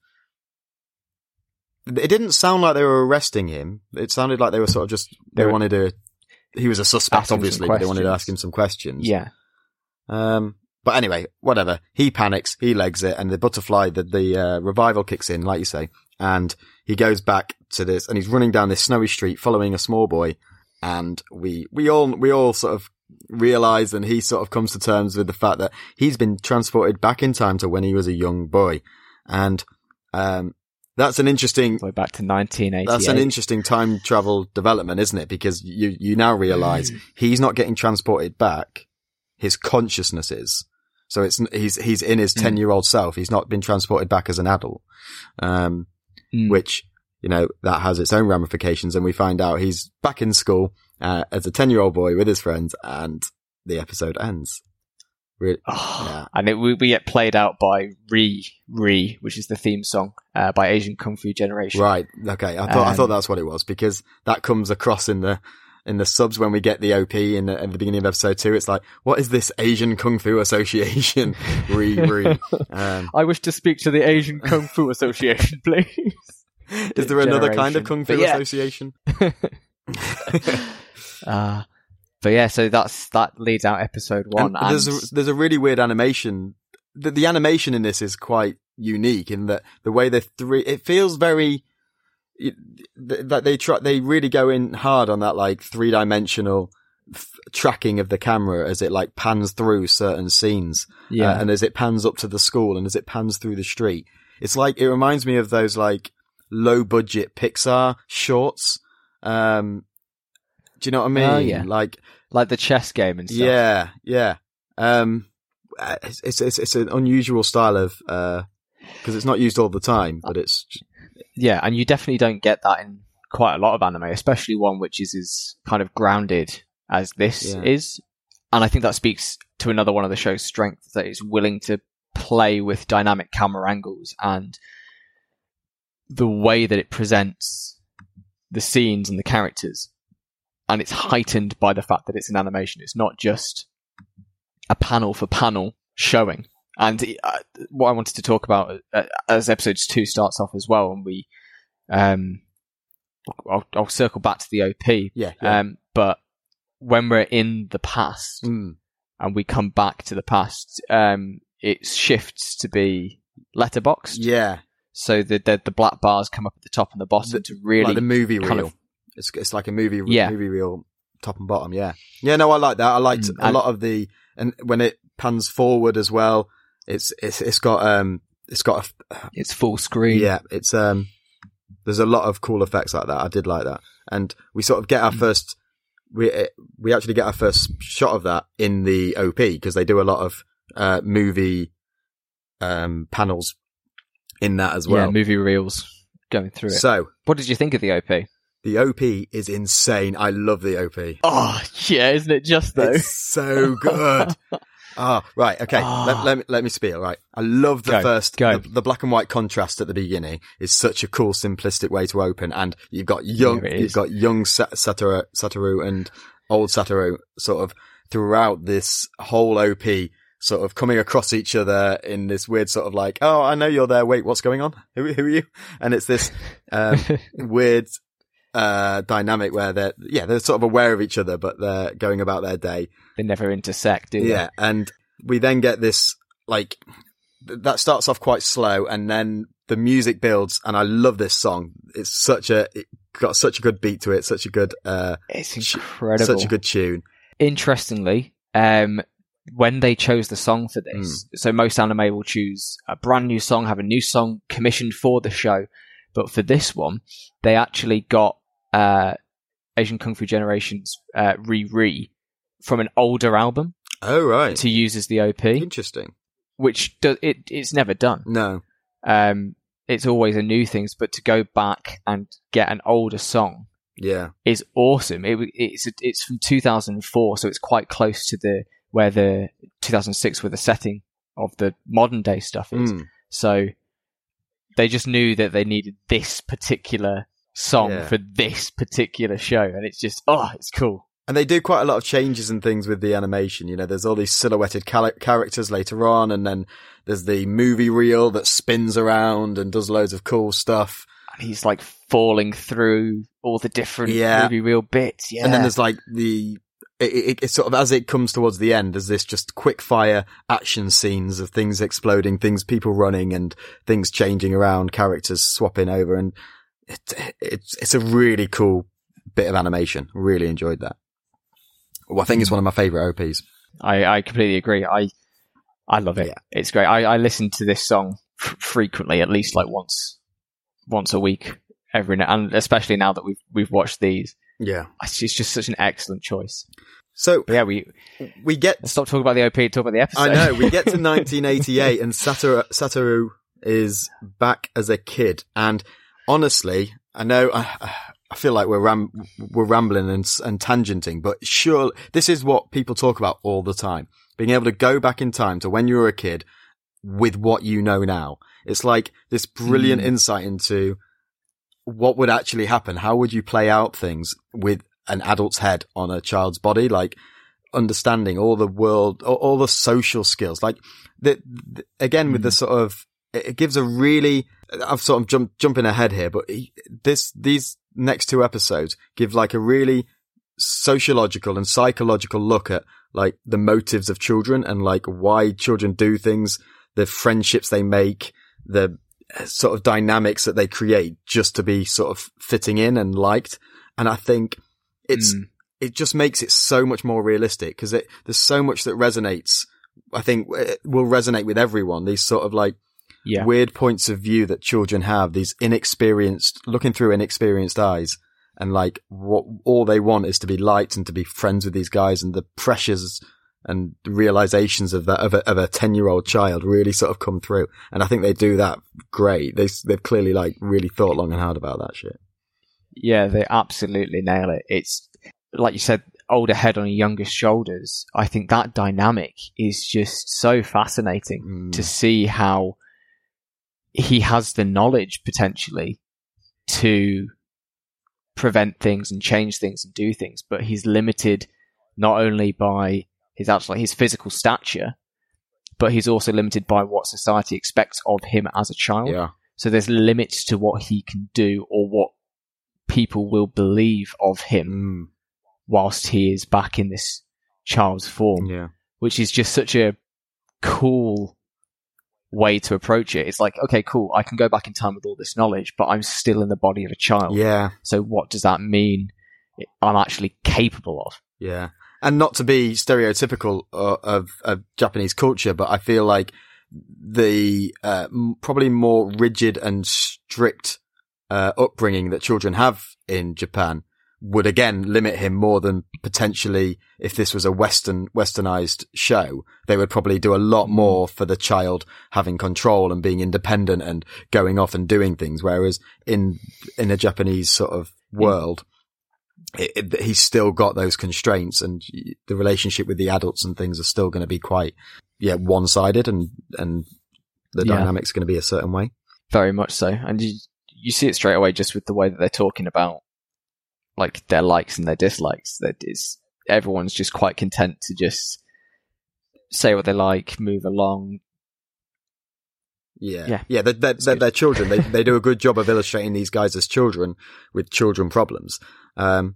It didn't sound like they were arresting him. It sounded like they were sort of just they They wanted to. He was a suspect, obviously, but they wanted to ask him some questions. yeah, Um, but anyway, whatever. He panics, he legs it, and the butterfly, the, the, uh, revival kicks in, like you say, and he goes back to this, and he's running down this snowy street following a small boy, and we, we all, we all sort of realize and he sort of comes to terms with the fact that he's been transported back in time to when he was a young boy. And, um, that's an interesting, back to 1988. that's an interesting time travel development, isn't it? Because you, you now realize he's not getting transported back. His consciousness is. So it's, he's, he's in his Mm. 10 year old self. He's not been transported back as an adult. Um, Mm. which, you know, that has its own ramifications. And we find out he's back in school, uh, as a 10 year old boy with his friends and the episode ends. Really? Oh, Yeah. And it, we, we get played out by Re Re, which is the theme song uh, by Asian Kung Fu Generation. Right. Okay. I thought, I thought Um, that's what it was because that comes across in the, in the subs when we get the OP in the, at the beginning of episode two. It's like, what is this Asian Kung Fu Association? re, re. Um, I wish to speak to the Asian Kung Fu Association, please. is there another kind of Kung Fu yeah. Association? Uh, but yeah, so that's that leads out episode one. And And, there's a, there's a really weird animation. The, the animation in this is quite unique in that the way the three, it feels very, that they try, they really go in hard on that like three dimensional f- tracking of the camera as it like pans through certain scenes. yeah, Uh, and as it pans up to the school and as it pans through the street. It's like, it reminds me of those like low budget Pixar shorts. Um, do you know what I mean? Oh, yeah. Like, like the chess game and stuff. yeah, yeah. Um, uh, it's, it's, it's, it's an unusual style of, uh, cause it's not used all the time, but it's, yeah, and you definitely don't get that in quite a lot of anime, especially one which is as kind of grounded as this Yeah. is. And I think that speaks to another one of the show's strengths that it's willing to play with dynamic camera angles and the way that it presents the scenes and the characters. And it's heightened by the fact that it's an animation. It's not just a panel for panel showing. And uh, what I wanted to talk about uh, as episodes two starts off as well, and we, um, I'll, I'll circle back to the OP. yeah, yeah. Um, but when we're in the past Mm. and we come back to the past, um, it shifts to be letterboxed. yeah. So the, the the black bars come up at the top and the bottom to really like the movie reel. of- it's, it's like a movie, Yeah. movie reel top and bottom. Yeah. Yeah. No, I like that. I liked Mm, a lot of the, and when it pans forward as well, it's, it's, it's got, um, it's got a, it's full screen. Yeah, it's um, there's a lot of cool effects like that. I did like that, and we sort of get our Mm. first, we eh, we actually get our first shot of that in the OP because they do a lot of uh movie um panels in that as yeah, well. movie reels going through it. so what did you think of the OP? the OP is insane. I love the OP. Oh yeah, isn't it just though? It's so good. Ah, right. Okay. Ah. Let, let me, let me spiel. Right. I love the Go, first, go. The, the black and white contrast at the beginning is such a cool, simplistic way to open. And you've got young, Yeah, you've got young Sa- Satoru, Satoru and old Satoru sort of throughout this whole OP sort of coming across each other in this weird sort of like, oh, I know you're there. Wait, what's going on? Who, who are you? And it's this, um, weird, uh, dynamic where they're, yeah, they're sort of aware of each other, but they're going about their day. they never intersect, do they? Yeah, and we then get this like th- that starts off quite slow, and then the music builds, and I love this song. It's such a it got such a good beat to it, such a good uh, It's incredible. such a good tune. Interestingly, um, when they chose the song for this, Hmm. so most anime will choose a brand new song, have a new song commissioned for the show, but for this one, they actually got uh, Asian Kung Fu Generations uh, re re from an older album Oh right, to use as the OP, interesting. which do, it it's never done. No, Um, it's always a new things, but to go back and get an older song yeah, is awesome. It, it's it's from 2004, so it's quite close to the where the 2006 where the setting of the modern day stuff is. Mm. So they just knew that they needed this particular song Yeah. for this particular show, and it's just oh, it's cool. And they do quite a lot of changes and things with the animation. You know, there's all these silhouetted cal- characters later on, and then there's the movie reel that spins around and does loads of cool stuff. And he's like falling through all the different Yeah. movie reel bits. Yeah, And then there's like the it, it, it, sort of as it comes towards the end, there's this just quick fire action scenes of things exploding, things people running, and things changing around, characters swapping over, and it, it's it's a really cool bit of animation. Really enjoyed that. Well, I think it's one of my favorite OPs. I, I completely agree. I I love it. Yeah. It's great. I, I listen to this song f- frequently, at least like once once a week, every and especially now that we've we've watched these. Yeah, it's just such an excellent choice. So yeah, we we get stop talking about the OP, talk about the episode. I know we get to 1988, and Satoru, Satoru is back as a kid, and honestly, I know I, I feel like we're ram- we're rambling and, and tangenting, but sure, this is what people talk about all the time. Being able to go back in time to when you were a kid with what you know now. It's like this brilliant mm. insight into what would actually happen. How would you play out things with an adult's head on a child's body? Like understanding all the world, all, all the social skills. Like the, the again, mm. with the mm. sort of, it, gives a really, I've sort of jumped, jumping ahead here, but this, these next two episodes give like a really sociological and psychological look at like the motives of children and like why children do things, the friendships they make, the sort of dynamics that they create just to be sort of fitting in and liked. And I think it's, mm. it just makes it so much more realistic because there's so much that resonates. I think it will resonate with everyone. These sort of like yeah. weird points of view that children have, these inexperienced, looking through inexperienced eyes and like what all they want is to be liked and to be friends with these guys and the pressures and realizations of that of a, of a 10 year old child really sort of come through. And I think they do that great. They, they've clearly like really thought long and hard about that shit. Yeah, they absolutely nail it. It's like you said, older head on younger shoulders. I think that dynamic is just so fascinating mm. to see how he has the knowledge potentially to prevent things and change things and do things, but he's limited not only by his actual his physical stature, but he's also limited by what society expects of him as a child. Yeah. So there's limits to what he can do or what people will believe of him mm. whilst he is back in this child's form. Yeah. Which is just such a cool way to approach it. It's like, okay, cool, I can go back in time with all this knowledge, but I'm still in the body of a child. Yeah. So what does that mean I'm actually capable of? Yeah and not to be stereotypical uh, of, of Japanese culture, but I feel like the uh, probably more rigid and strict uh, upbringing that children have in Japan would again limit him more than potentially if this was a western westernized show they would probably do a lot more for the child having control and being independent and going off and doing things whereas in in a japanese sort of world it, it, he's still got those constraints and the relationship with the adults and things are still going to be quite, yeah, one sided and, and the yeah. dynamic's going to be a certain way. Very much so. And you, you see it straight away just with the way that they're talking about like their likes and their dislikes. That is, everyone's just quite content to just say what they like, move along, yeah, yeah, yeah. They're, they're, they're, they're children. they they do a good job of illustrating these guys as children with children problems. Um,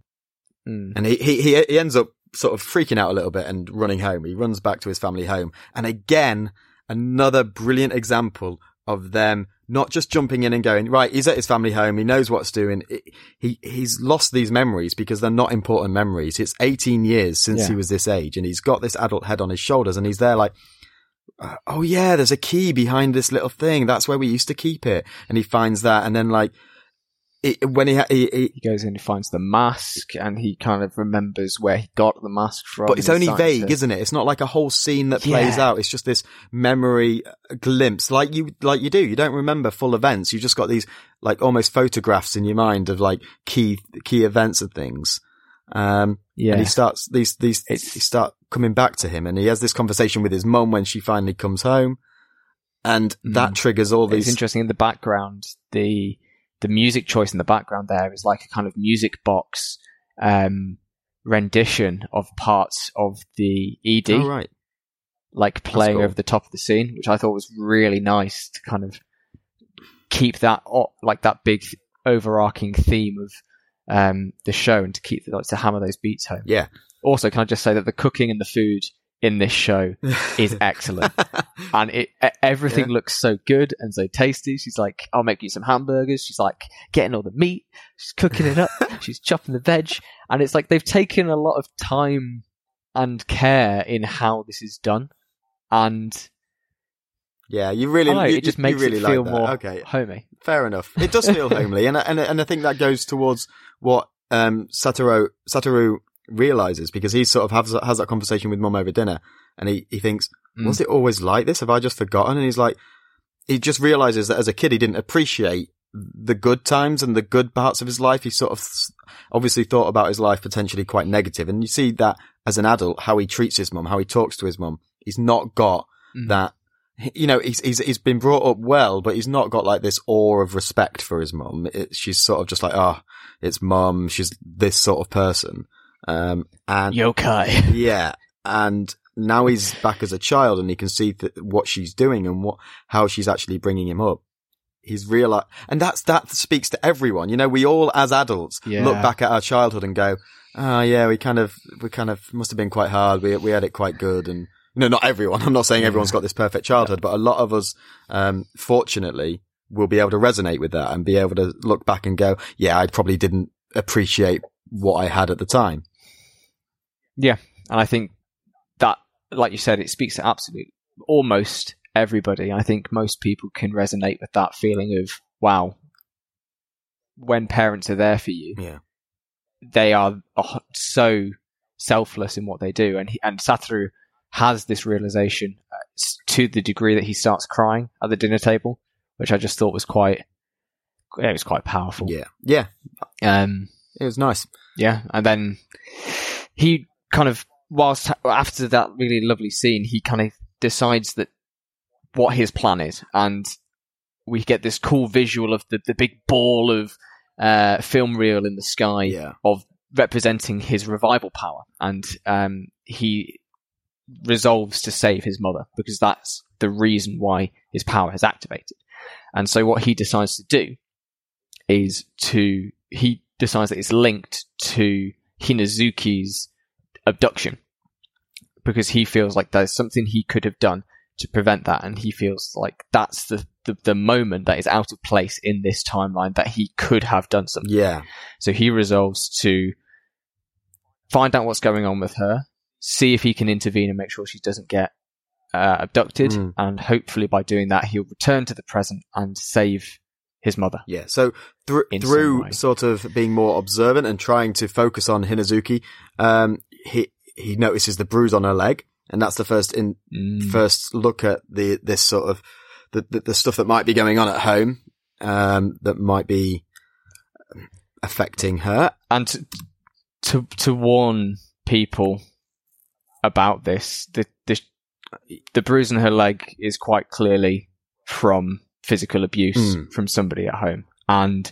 mm. and he, he he ends up sort of freaking out a little bit and running home. He runs back to his family home, and again, another brilliant example of them not just jumping in and going right. He's at his family home. He knows what's doing. He he's lost these memories because they're not important memories. It's 18 years since yeah. he was this age, and he's got this adult head on his shoulders, and he's there like oh yeah, there's a key behind this little thing. That's where we used to keep it. And he finds that, and then like it, when he, he, he he goes in, he finds the mask, and he kind of remembers where he got the mask from. But it's only vague, to... isn't it? It's not like a whole scene that yeah. plays out. It's just this memory glimpse, like you like you do. You don't remember full events. You've just got these like almost photographs in your mind of like key key events and things. Um, yeah. And he starts these these it's, he start coming back to him, and he has this conversation with his mum when she finally comes home, and mm. that triggers all these. It's interesting in the background. The the music choice in the background there is like a kind of music box um, rendition of parts of the ED. Oh, right. Like playing cool. over the top of the scene, which I thought was really nice to kind of keep that like that big overarching theme of um, the show and to keep like, to hammer those beats home. Yeah. Also, can I just say that the cooking and the food in this show is excellent, and it everything Yeah. looks so good and so tasty. She's like, "I'll make you some hamburgers." She's like getting all the meat, she's cooking it up, she's chopping the veg, and it's like they've taken a lot of time and care in how this is done, and yeah, you really, know, you, it just you makes really it like feel that. more Okay, homey. fair enough. It does feel homely, and I- and and I think that goes towards what um, Satoru Satoru realizes because he sort of has has that conversation with mum over dinner, and he he thinks, Mm. was it always like this? Have I just forgotten? And he's like, he just realizes that as a kid he didn't appreciate the good times and the good parts of his life. He sort of obviously thought about his life potentially quite negative, and you see that as an adult how he treats his mum, how he talks to his mum. He's not got Mm. that you know he's he's he's been brought up well, but he's not got like this awe of respect for his mum. She's sort of just like, oh, it's mum. She's this sort of person, um, and Yokai. yeah, and now he's back as a child, and he can see th- what she's doing and what how she's actually bringing him up. He's real, and that's that speaks to everyone. You know, we all as adults Yeah. look back at our childhood and go, "Oh yeah, we kind of we kind of must have been quite hard. We we had it quite good." And you know, not everyone. I'm not saying everyone's got this perfect childhood, but a lot of us, um, fortunately, will be able to resonate with that and be able to look back and go, "Yeah, I probably didn't appreciate what I had at the time." Yeah, and I think that, like you said, it speaks to absolute almost everybody. I think most people can resonate with that feeling of wow. When parents are there for you, Yeah. they are uh, so selfless in what they do, and he, and Satoru has this realization uh, to the degree that he starts crying at the dinner table, which I just thought was quite, it was quite powerful. Yeah, yeah, Um, it was nice. yeah, and then he kind of, whilst after that really lovely scene, he kind of decides that what his plan is, and we get this cool visual of the, the big ball of uh, film reel in the sky Yeah, of representing his revival power, and um, he resolves to save his mother because that's the reason why his power has activated. And so, what he decides to do is to he decides that it's linked to Hinazuki's abduction because he feels like there's something he could have done to prevent that, and he feels like that's the the, the moment that is out of place in this timeline that he could have done something. yeah, So he resolves to find out what's going on with her, see if he can intervene and make sure she doesn't get uh, abducted, Mm. and hopefully by doing that, he'll return to the present and save his mother. yeah. So some through sort of being more observant and trying to focus on Hinazuki, um, he he notices the bruise on her leg, and that's the first in Mm. first look at the this sort of the the, the stuff that might be going on at home, um, that might be affecting her. And to, to to warn people about this, the the the bruise on her leg is quite clearly from physical abuse Mm. from somebody at home. And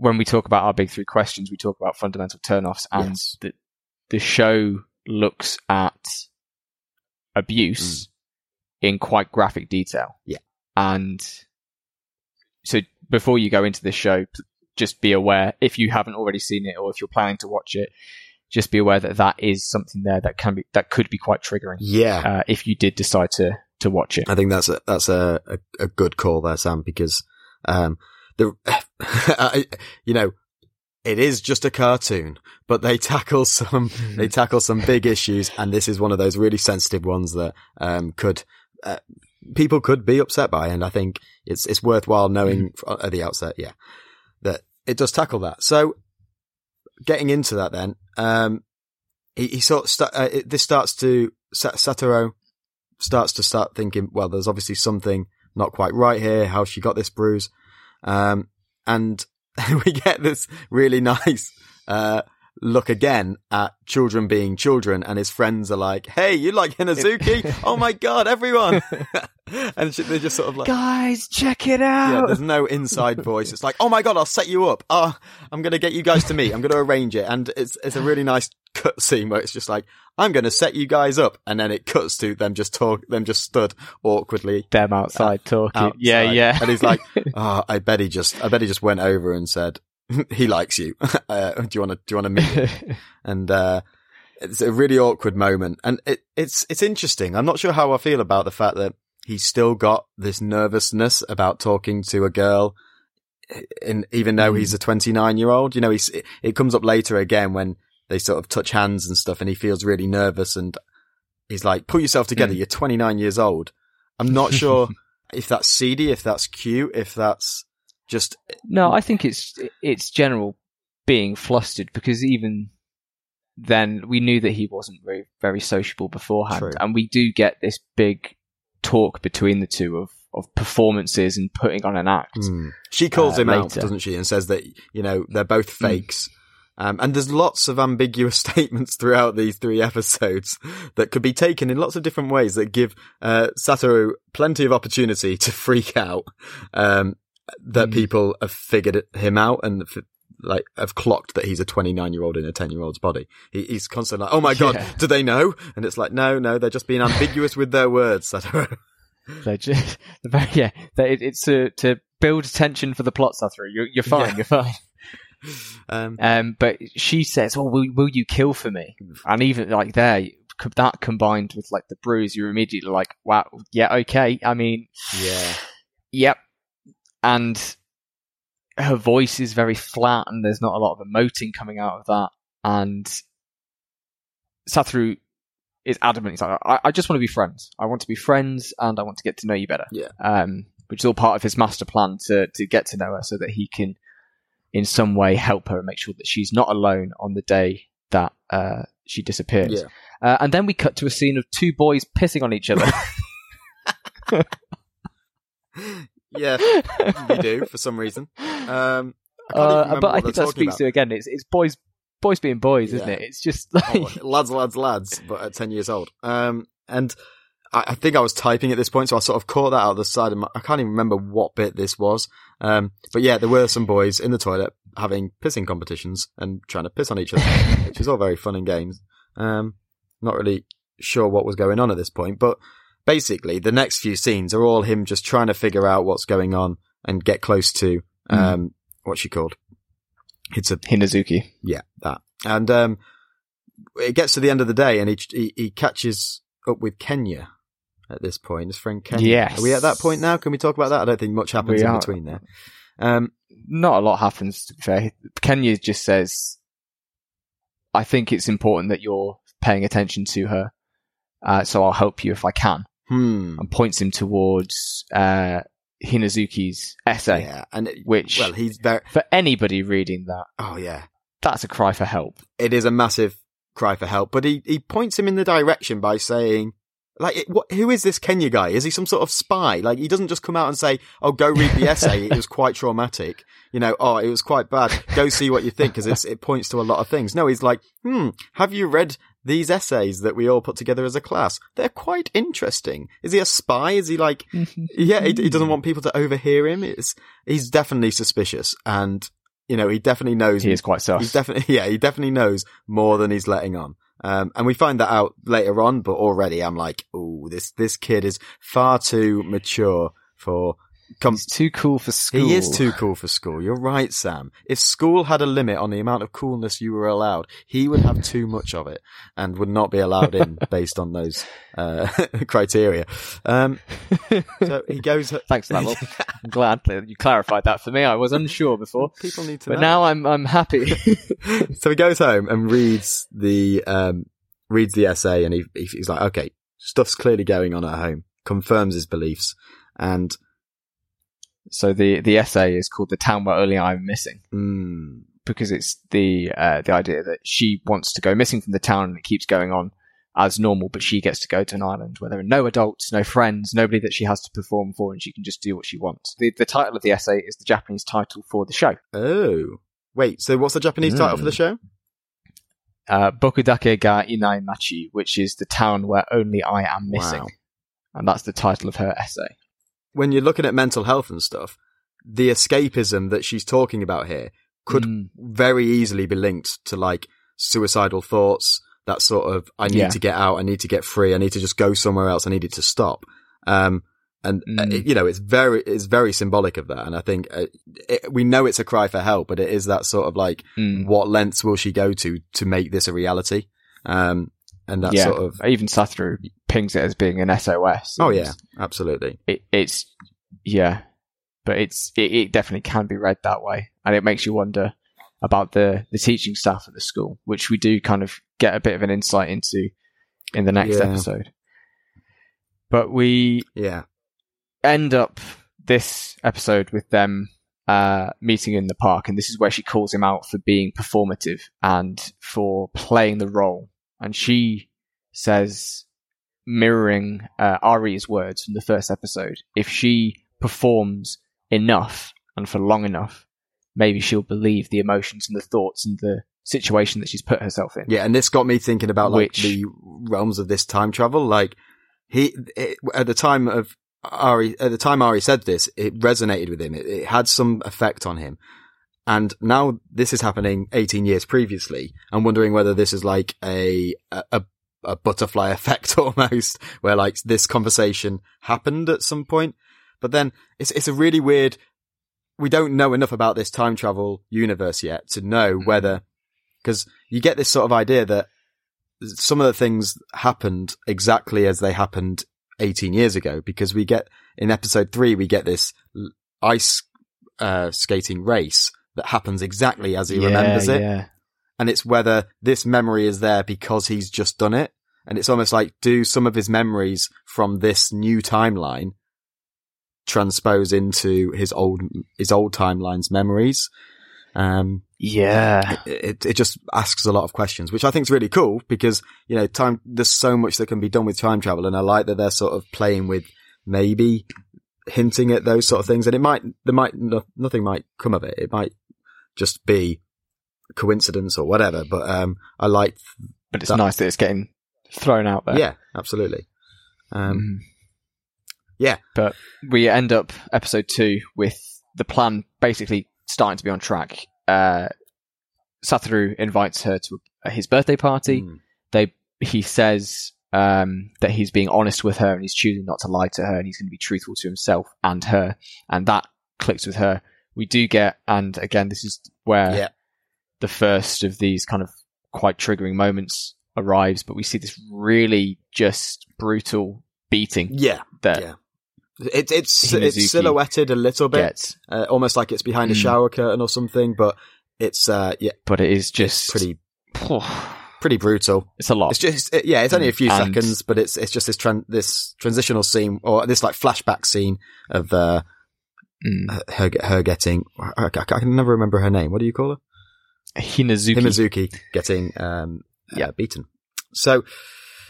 when we talk about our big three questions, we talk about fundamental turnoffs, and Yes. the the show looks at abuse in quite graphic detail. Yeah. and so before you go into this show, just be aware if you haven't already seen it or if you're planning to watch it, just be aware that that is something there that can be that could be quite triggering Yeah, uh, if you did decide to to watch it. I think that's a that's a, a, a good call there, Sam, because um the you know it is just a cartoon, but they tackle some they tackle some big issues, and this is one of those really sensitive ones that um could uh, people could be upset by, and I think it's it's worthwhile knowing f- at the outset, yeah, that it does tackle that. So getting into that, then um he, he sort of sta- uh, it, this starts to Sa- Satoru starts to start thinking, well, there's obviously something not quite right here. How she got this bruise, um, and we get this really nice uh, look again at children being children, and his friends are like, "Hey, you like Hinazuki? oh my god, everyone!" and they're just sort of like. Guys, check it out. Yeah, there's no inside voice. It's like, oh my god, I'll set you up. Oh, I'm gonna get you guys to meet. I'm gonna arrange it, and it's it's a really nice cut scene where it's just like, I'm gonna set you guys up, and then it cuts to them just talk, them just stood awkwardly. Them outside uh, talking. outside. Yeah, yeah. And he's like, oh, I bet he just, I bet he just went over and said, he likes you. Uh, do you want to do you want to meet him? and uh, it's a really awkward moment, and it, it's it's interesting. I'm not sure how I feel about the fact that he's still got this nervousness about talking to a girl, in even though he's a 29 year old. You know, he's it, it comes up later again when they sort of touch hands and stuff, and he feels really nervous, and he's like, "Put yourself together. Mm. You're 29 years old." I'm not sure if that's seedy, if that's cute, if that's just No, I think it's it's general being flustered because even then we knew that he wasn't very very sociable beforehand, True. and we do get this big talk between the two of of performances and putting on an act. Mm. She calls Uh, him out, doesn't she, and says that you know they're both fakes. Um, and there's lots of ambiguous statements throughout these three episodes that could be taken in lots of different ways that give uh, Satoru plenty of opportunity to freak out. Um, that Mm. people have figured him out and like have clocked that he's a 29 year old in a 10 year old's body. He, he's constantly like, "Oh my god, Yeah. do they know?" And it's like, "No, no, they're just being ambiguous with their words." They just, yeah, they, it's to to build tension for the plot, Satoru. You're, you're fine. Yeah. You're fine. Um, Um, but she says, "Oh, will, will you kill for me?" And even like there, that combined with like the bruise, you're immediately like, "Wow, yeah, okay." I mean, yeah. Yep. And her voice is very flat and there's not a lot of emoting coming out of that. And Satoru is adamant. He's like, I, I just want to be friends. I want to be friends and I want to get to know you better. Yeah. Um, which is all part of his master plan to, to get to know her so that he can in some way help her and make sure that she's not alone on the day that, uh, she disappears. Yeah. Uh, and then we cut to a scene of two boys pissing on each other. Yeah, we do for some reason. Um, I Uh, but I think that speaks about. to again. It's it's boys boys being boys, isn't it? It's just like Oh, lads, lads, lads, but at 10 years old. Um, and I, I think I was typing at this point, so I sort of caught that out of the side of my, I can't even remember what bit this was. Um, but yeah, there were some boys in the toilet having pissing competitions and trying to piss on each other, which is all very fun and games. Um, not really sure what was going on at this point, but basically the next few scenes are all him just trying to figure out what's going on and get close to, um, what's she called? It's a Hinazuki. yeah, that. And um, it gets to the end of the day, and he he, he catches up with Kenya at this point. His friend Kenya. Yes. Are we at that point now? Can we talk about that? I don't think much happens We in are. between there. Um, Not a lot happens. To be fair, Kenya just says, "I think it's important that you're paying attention to her, uh, so I'll help you if I can." Hmm. And points him towards uh, Hinazuki's essay, Yeah, and it, which well, he's very. for anybody reading that, Oh yeah, that's a cry for help. it is a massive cry for help. But he he points him in the direction by saying. Like, what, who is this Kenya guy? Is he some sort of spy? Like, he doesn't just come out and say, "Oh, go read the essay. it was quite traumatic." You know, "Oh, it was quite bad. Go see what you think," because it points to a lot of things. No, he's like, "Hmm, have you read these essays that we all put together as a class? They're quite interesting." Is he a spy? Is he like, yeah, he, he doesn't want people to overhear him. It's he's definitely suspicious, and you know, he definitely knows He is quite sus. He's definitely, yeah, he definitely knows more than he's letting on. Um, and we find that out later on, but already I'm like, oh, this, this kid is far too mature for, com- He's too cool for school. he is too cool for school. You're right, Sam. If school had a limit on the amount of coolness you were allowed, he would have too much of it and would not be allowed in based on those, uh, criteria. Um, so he goes, Thanks for that. Will. I'm glad that you clarified that for me. I was unsure before, people need to but know. now I'm I'm happy. so he goes home and reads the um reads the essay and he he's like okay stuff's clearly going on at home confirms his beliefs and so the the essay is called "The Town Where Only I'm Missing" mm, because it's the uh, the idea that she wants to go missing from the town and it keeps going on as normal, but she gets to go to an island where there are no adults, no friends, nobody that she has to perform for, and she can just do what she wants. The the title of the essay is the Japanese title for the show, oh. Wait so what's the Japanese title for the show? Uh, Bokudake ga inai machi, which is the town where only I am missing, Wow. and that's the title of her essay. When you're looking at mental health and stuff the escapism that she's talking about here could Mm. very easily be linked to like suicidal thoughts that sort of i need Yeah. to get out i need to get free i need to just go somewhere else i need it to stop um And uh, Mm. you know, it's very, it's very symbolic of that. And I think uh, it, we know it's a cry for help, but it is that sort of like, Mm. what lengths will she go to to make this a reality? Um, and that yeah, sort of, even Satoru pings it as being an SOS. oh yeah, absolutely. it, it's yeah, but it's it, it definitely can be read that way, and it makes you wonder about the the teaching staff at the school, which we do kind of get a bit of an insight into in the next Yeah. episode. But we Yeah. end up this episode with them uh, meeting in the park, and this is where she calls him out for being performative and for playing the role. And she says, mirroring uh, Airi's words from the first episode, if she performs enough and for long enough, maybe she'll believe the emotions and the thoughts and the situation that she's put herself in. Yeah, and this got me thinking about like Which- the realms of this time travel. Like he it, at the time of Airi, at the time Airi said this, it resonated with him. It, it had some effect on him. And now this is happening 18 years previously. I'm wondering whether this is like a a, a butterfly effect almost, where like this conversation happened at some point. But then it's it's a really weird. We don't know enough about this time travel universe yet to know Mhm. whether because you get this sort of idea that some of the things happened exactly as they happened 18 years ago because we get in episode 3 we get this ice uh, skating race that happens exactly as he Yeah, remembers it Yeah. and it's whether this memory is there because he's just done it and it's almost like do some of his memories from this new timeline transpose into his old his old timeline's memories um Yeah. it, it just asks a lot of questions, which I think is really cool because, you know, time, there's so much that can be done with time travel. And I like that they're sort of playing with maybe hinting at those sort of things. And it might, there might, no, nothing might come of it. It might just be coincidence or whatever. But, um, I like, But it's That- nice that it's getting thrown out there. yeah, absolutely. Um, Mm. yeah. But we end up episode two with the plan basically starting to be on track. Uh, Satoru invites her to his birthday party. mm, They he says um, that he's being honest with her and he's choosing not to lie to her and he's going to be truthful to himself and her, and that clicks with her. We do get, and again, this is where Yeah. the first of these kind of quite triggering moments arrives. But we see this really just brutal beating yeah. that Yeah. It, it's, Hinazuki it's silhouetted a little bit, uh, almost like it's behind a Mm. shower curtain or something, but it's, uh, yeah, but it is just pretty, pretty. brutal. It's a lot. It's just it, yeah, it's only a few And- seconds, but it's it's just this tran- this transitional scene or this like flashback scene of uh, Mm. her her getting I, I can never remember her name. What do you call her? Hinazuki. Hinazuki getting um Yeah. uh, beaten. So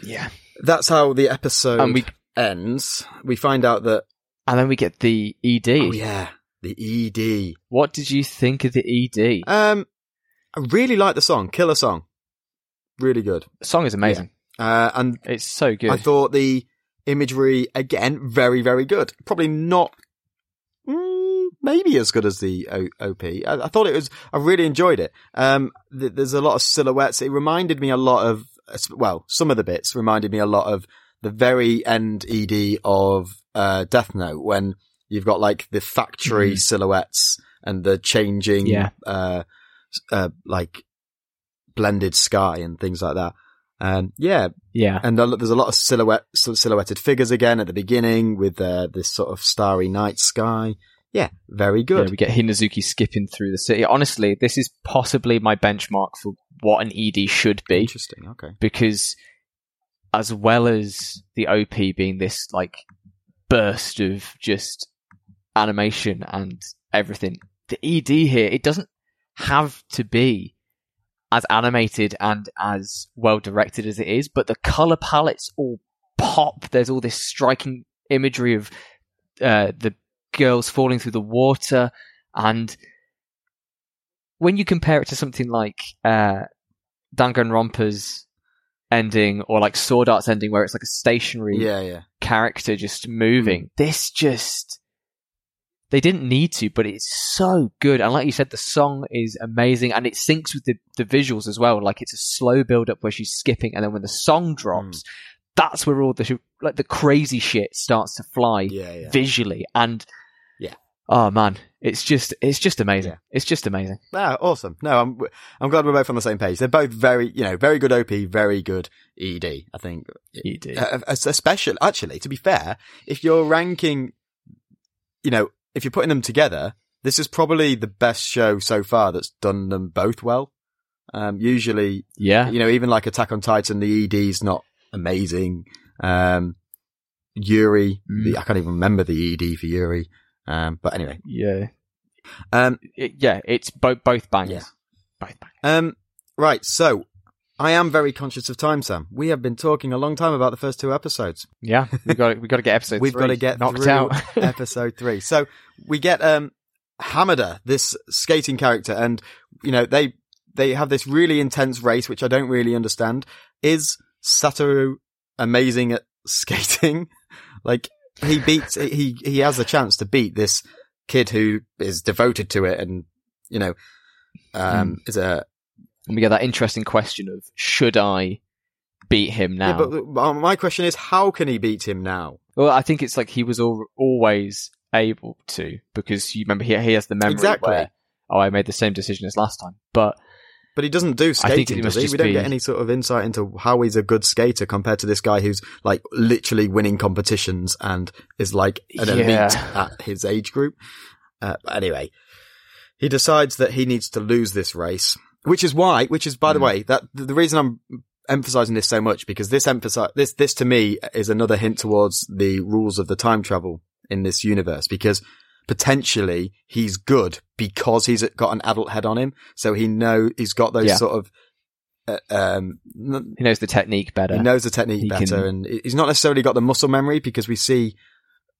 Yeah, that's how the episode and we ends. We find out that and then we get the ED. oh yeah, the ED. What did you think of the ED? Um, I really like the song, killer song, really good. the song is amazing. Uh, and It's so good. I thought the imagery again very very good. Probably not. Mm, maybe as good as the o- OP. I, I thought it was. I really enjoyed it. Um, th- there's a lot of silhouettes. It reminded me a lot of. Well, some of the bits reminded me a lot of the very end ED of uh, Death Note when you've got like the factory Mhm. silhouettes and the changing, Yeah. uh, uh, like blended sky and things like that. Um, yeah, yeah, and there's a lot of silhouette sil- silhouetted figures again at the beginning with uh, this sort of starry night sky. Yeah, very yeah. good. We get Hinazuki skipping through the city. Honestly, this is possibly my benchmark for what an ED should be. Interesting. Okay. because as well as the OP being this like burst of just animation and everything, the ED here it doesn't have to be as animated and as well directed as it is, but the color palettes all pop. There's all this striking imagery of uh, the girls falling through the water, and when you compare it to something like uh, Danganronpa's ending or like Sword Art's ending, where it's like a stationary Yeah, yeah. character just moving. This just they didn't need to, but it's so good. And like you said, the song is amazing and it syncs with the, the visuals as well. Like it's a slow build up where she's skipping and then when the song drops, that's where all the like the crazy shit starts to fly Yeah, yeah. visually and Yeah. oh man it's just it's just amazing Yeah. it's just amazing Ah, awesome. No, I'm I'm glad we're both on the same page. They're both very, you know, very good OP, very good ED. I think, you do Uh, especially actually, to be fair, if you're ranking, you know, if you're putting them together, this is probably the best show so far that's done them both well. Um, usually, yeah you know, even like Attack on Titan, the ED's not amazing. Um, Yuri, Mm. the, I can't even remember the ED for Yuri. Um, but anyway, yeah um, It- yeah it's both both bangers Yeah. both bangers Um, right. So I am very conscious of time, Sam. We have been talking a long time about the first two episodes. yeah we got we got to get episode We've got to get knocked out episode three. So we get, um, Hamada, this skating character, and, you know, they, they have this really intense race, which I don't really understand. Is Satoru amazing at skating? like, he beats, he, he has a chance to beat this kid who is devoted to it and, you know, um, is a, and we get that interesting question of should I beat him now? Yeah, but uh, my question is, how can he beat him now? well, I think it's like he was al- always able to because you remember he he has the memory Exactly. where oh I made the same decision as last time, but But he doesn't do I think skating, does he? We don't be- get any sort of insight into how he's a good skater compared to this guy who's like literally winning competitions and is like an elite at his age group. Uh, anyway, he decides that he needs to lose this race, which is why, which is by the Mm. way, that the the reason I'm emphasizing this so much because this emphasize this this to me is another hint towards the rules of the time travel in this universe because potentially he's good because he's got an adult head on him, so he know he's got those Yeah. sort of uh, um he knows the technique better. he knows the technique He better, can- and he's not necessarily got the muscle memory because we see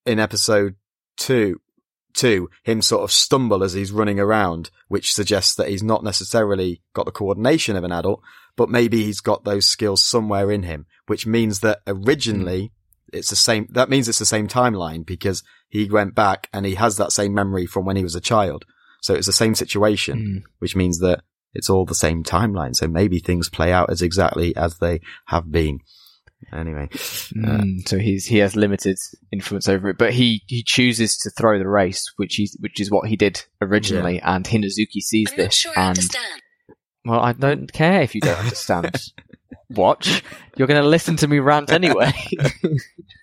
in episode two, two him sort of stumble as he's running around, which suggests that he's not necessarily got the coordination of an adult, but maybe he's got those skills somewhere in him, which means that originally it's the same. That means it's the same timeline because he went back and he has that same memory from when he was a child. So it's the same situation Mm. which means that it's all the same timeline. So maybe things play out as exactly as they have been. Anyway, Mm, so he's he has limited influence over it, but he he chooses to throw the race, which he's which is what he did originally, and Hinazuki sees I'm this sure and understand. well, I don't care if you don't understand. Watch, you're going to listen to me rant anyway.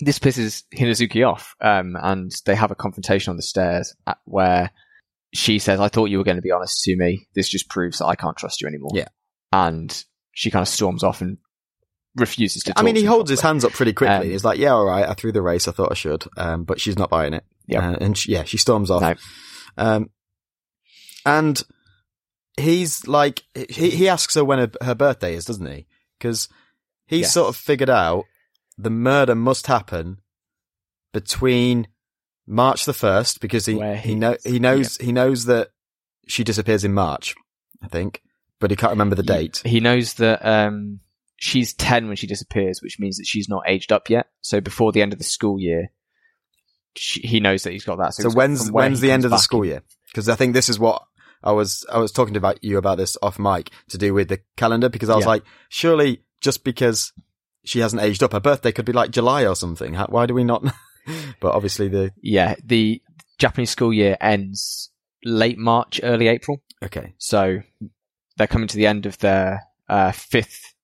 this pisses Hinazuki off, um, and they have a confrontation on the stairs at, where she says, "I thought you were going to be honest to me. This just proves that I can't trust you anymore." Yeah. and she kind of storms off and refuses to. I mean, he holds his hands up pretty quickly. Um, He's like, "Yeah, all right, I threw the race. I thought I should," um, but she's not buying it. Yep. Uh, and she, yeah, she storms off. No. Um, and he's like, he, he asks her when her, her birthday is, doesn't he? Because he's Yes. sort of figured out the murder must happen between March the first because he Where he he- know he knows he knows that she disappears in March, I think, but he can't remember the He- date. He knows that um, she's 10 when she disappears, which means that she's not aged up yet. So before the end of the school year, she, he knows that he's got that. So it's when's when's the end of the school in- year? Because I think this is what I was I was talking about you about this off mic to do with the calendar because I was Yeah. like, surely just because she hasn't aged up, her birthday could be like July or something. How, why do we not? but obviously the Yeah, the Japanese school year ends late March, early April. okay, So they're coming to the end of their uh, fifth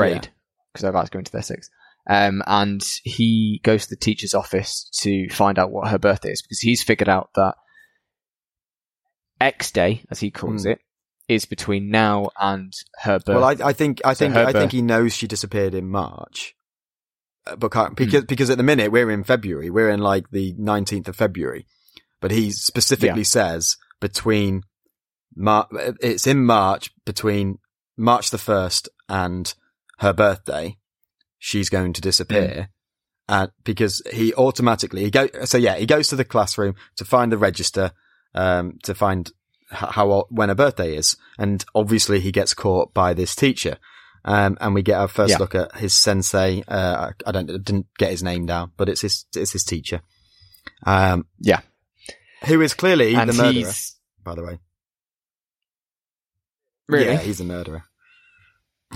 grade because they're about to go into their sixth. Um, and he goes to the teacher's office to find out what her birthday is because he's figured out that X day, as he calls Hmm. it, is between now and her birthday. well I, I think I So think I think he knows she disappeared in March, Uh, but Hmm. can't, because because at the minute we're in February, we're in like the nineteenth of February, but he specifically says between Mar- it's in March between March the first and her birthday, she's going to disappear. Uh, because he automatically he go so yeah he goes to the classroom to find the register um to find h- how when her birthday is. And obviously he gets caught by this teacher. Um and we get our first Yeah. look at his sensei. Uh I don't didn't get his name down but it's his it's his teacher. Um Yeah. who is clearly and the murderer he's by the way. Really? Yeah he's a murderer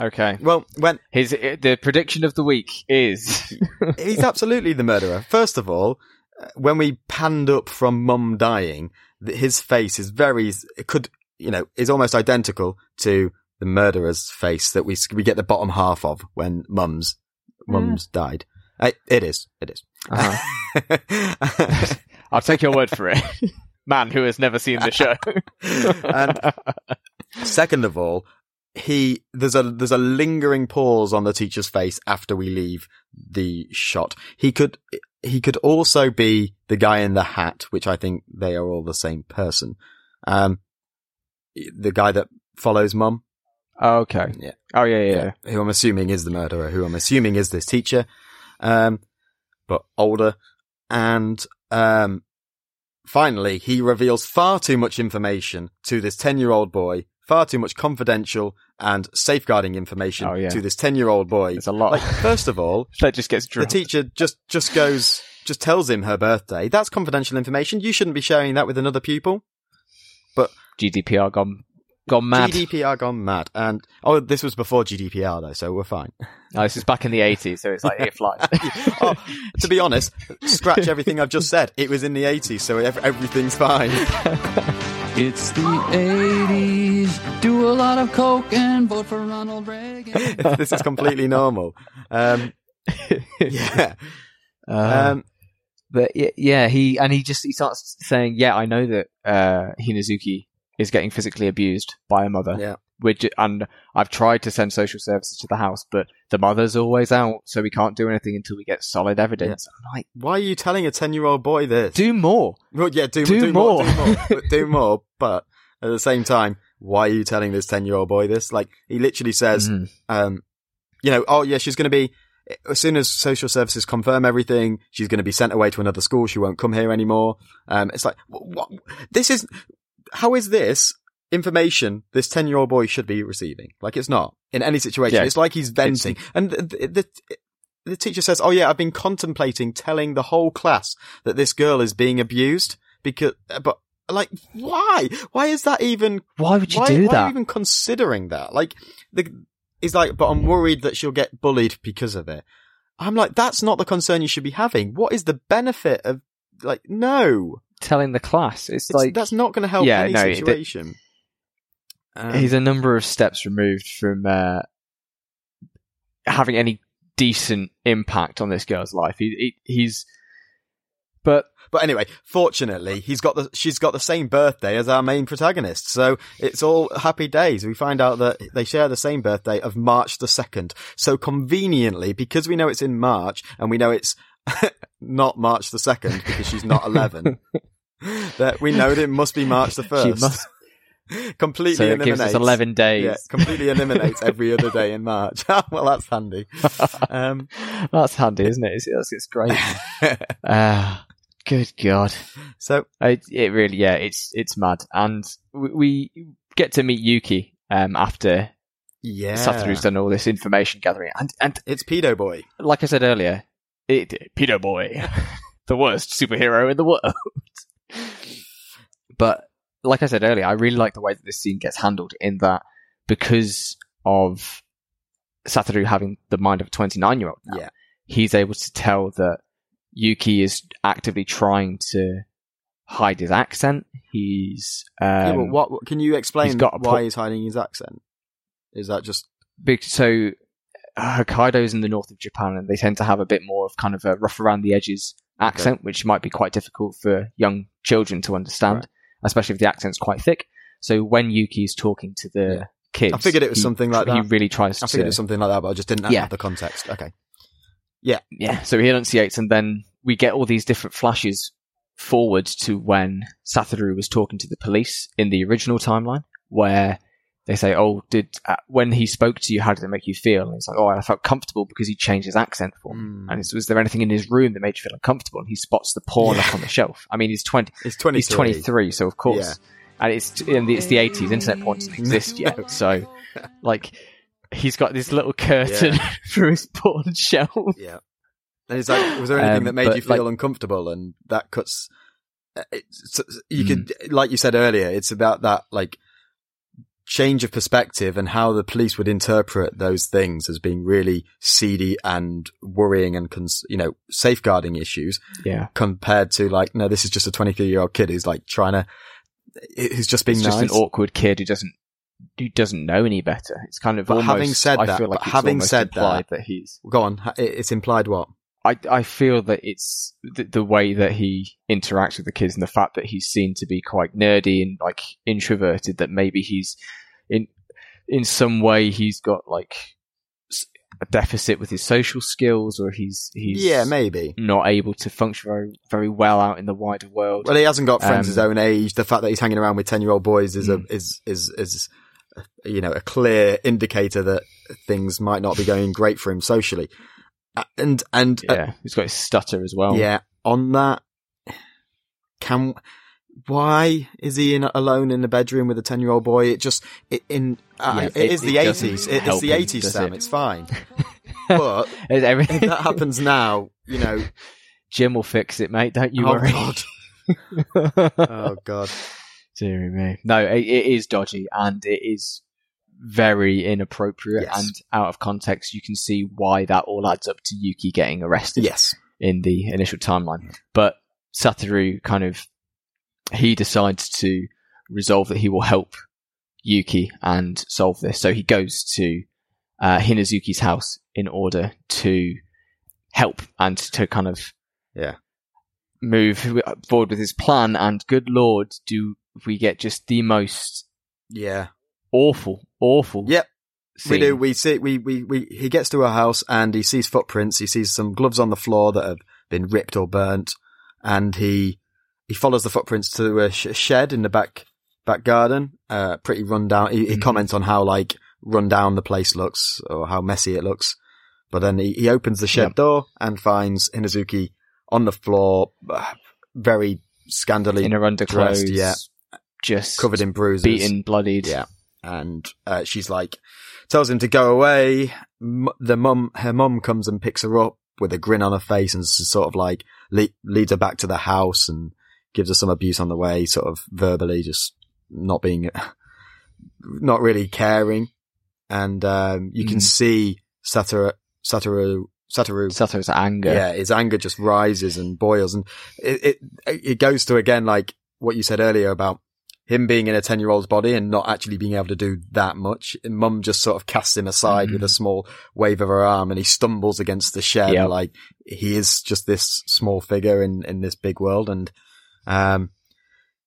Okay. Well, when His the prediction of the week is he's absolutely the murderer. First of all, uh, when we panned up from Mum dying, his face is very it could you know is almost identical to the murderer's face that we we get the bottom half of when Mum's Mum's died. Uh, it is. It is. Uh-huh. I'll take your word for it. Man who has never seen the show. and second of all, he there's a there's a lingering pause on the teacher's face after we leave the shot. He could he could also be the guy in the hat, which I think they are all the same person. Um, the guy that follows mum, okay. Yeah. Oh yeah, yeah. yeah. who I'm assuming is the murderer, who I'm assuming is this teacher, um, but older, and um, finally he reveals far too much information to this ten year old boy, far too much confidential and safeguarding information Oh, yeah. to this ten year old boy. It's a lot. Like, first of all, that just gets the teacher just just goes just tells him her birthday. That's confidential information. You shouldn't be sharing that with another pupil. But GDPR gone gone mad. GDPR gone mad. And oh, this was before GDPR though, so we're fine. No, this is back in the 80s, so it's like it flies. oh, to be honest, scratch everything I've just said. It was in the 80s, so everything's fine. It's the 80s. Do a lot of coke and vote for Ronald Reagan. this is completely normal. Um, yeah. Uh, Um, but yeah, he and he just he starts saying, "Yeah, I know that uh, Hinazuki is getting physically abused by a mother." yeah. Which and I've tried to send social services to the house, but the mother's always out, so we can't do anything until we get solid evidence. I'm like, Why are you telling a 10 year old boy this? do more. well, yeah, do, do do, more. more. do more. but do more. But at the same time, why are you telling this 10 year old boy this? Like, he literally says, Mhm. um, you know, oh yeah, she's going to be, as soon as social services confirm everything, she's going to be sent away to another school. She won't come here anymore. Um, it's like, what, this is, how is this information this 10 year old boy should be receiving? Like it's not in any situation. Yeah. It's like he's venting. and the, the, the, teacher says, oh yeah, I've been contemplating telling the whole class that this girl is being abused because, uh, but like, why? Why is that even Why would you why, do why are you that? even considering that? Like, the, he's like, but I'm worried that she'll get bullied because of it. I'm like, that's not the concern you should be having. What is the benefit of, like, no. Telling the class, it's, It's, like that's not going to help Yeah, any no, it- situation. Um, he's a number of steps removed from uh, having any decent impact on this girl's life. He, he he's, but but anyway, fortunately, he's got the, she's got the same birthday as our main protagonist. So it's all happy days. We find out that they share the same birthday of March the 2nd. So conveniently, because we know it's in March and we know it's not March the 2nd because she's not 11, that we know that it must be March the 1st. she must. completely So it eliminates. gives us eleven days. Yeah, completely eliminates every other day in March. well, that's handy. Um, That's handy, isn't it? It's, it's, it's great. Ah, good God. so It, it really, yeah, it's it's mad, and we, we get to meet Yuki um, after yeah, Satoru's done all this information gathering, and and it's Pedo Boy. like I said earlier, it Peter Boy, the worst superhero in the world. but like I said earlier, I really like the way that this scene gets handled in that because of Satoru having the mind of a 29 year old now, Yeah. he's able to tell that Yuki is actively trying to hide his accent. He's, um, yeah, what, what- can you explain why po- he's hiding his accent? Is that just big, so Hokkaido's in the north of Japan and they tend to have a bit more of kind of a rough around the edges accent, which might be quite difficult for young children to understand, Right. Especially if the accent's quite thick. So when Yuki's talking to the Yeah. kids, I figured it was he- something like that. He really tries I to, figured it was something like that, but I just didn't have the context. Okay. Yeah, yeah. So he enunciates, and then we get all these different flashes forward to when Satoru was talking to the police in the original timeline, where they say, "Oh, did uh, when he spoke to you, how did it make you feel?" And he's like, "Oh, I felt comfortable because he changed his accent for me." Mm. And it's, was there anything in his room that made you feel uncomfortable? And he spots the porn Yeah. up on the shelf. I mean, he's twenty. It's 23. He's twenty three, so of course. Yeah. And it's and it's the eighties. Internet porn doesn't exist yet, so like he's got this little curtain for his porn shelf. Yeah. And it's like, was there anything Um, that made but, you feel like- uncomfortable? And that cuts. uh, It's, you Mm. could, like you said earlier, it's about that like change of perspective and how the police would interpret those things as being really seedy and worrying and cons- you know safeguarding issues Yeah. compared to like no this is just a 23 year old kid who's like trying to who's just being It's just an awkward kid who doesn't who doesn't know any better. It's kind of But almost, having said I that- feel like but having said implied that, he's. go on it's implied what I I feel that it's the, the way that he interacts with the kids and the fact that he's seen to be quite nerdy and like introverted. That maybe he's in in some way he's got like a deficit with his social skills, or he's he's yeah maybe not able to function very very well out in the wider world. well he hasn't got friends Um, his own age the fact that he's hanging around with 10 year old boys is Mm. a is is is you know a clear indicator that things might not be going great for him socially and and uh, yeah, he's got his stutter as well. Yeah, on that, can why is he in alone in the bedroom with a ten year old boy? It just it, in uh, Yeah, it it- is it the eighties. It, it's the eighties, Sam. it? It's fine, but if that happens now, you know. Jim will fix it, mate. Don't you worry. oh worry. god, oh god. Dear me. No, it, it is dodgy and it is very inappropriate Yes. and out of context. You can see why that all adds up to Yuki getting arrested Yes, in the initial timeline. But Satoru kind of he decides to resolve that he will help Yuki and solve this. So he goes to uh, Hinazuki's house in order to help and to kind of Yeah. move forward with his plan. And good lord, do we get just the most yeah, awful, awful. Yep. we do. We see. We, we we he gets to a house and he sees footprints. He sees some gloves on the floor that have been ripped or burnt, and he he follows the footprints to a sh- shed in the back back garden. Uh, pretty run down. He, he Mhm. comments on how like run down the place looks or how messy it looks. But then he, he opens the shed Yep. door and finds Hinazuki on the floor, uh, very scandally in her underclothes, dressed, yeah. just covered in bruises, beaten, bloodied. Yeah. And uh, she's like, tells him to go away. M- the mum, her mum comes and picks her up with a grin on her face and sort of like le- leads her back to the house and gives her some abuse on the way, sort of verbally, just not being, not really caring. And um, you can Mm. see Satoru, Satoru, Satoru Satoru's anger. yeah, his anger just rises and boils, and it it, it goes to again like what you said earlier about him being in a ten year old's body and not actually being able to do that much. And Mum just sort of casts him aside with a small wave of her arm, and he stumbles against the shed Yep. like he is just this small figure in in this big world, and um,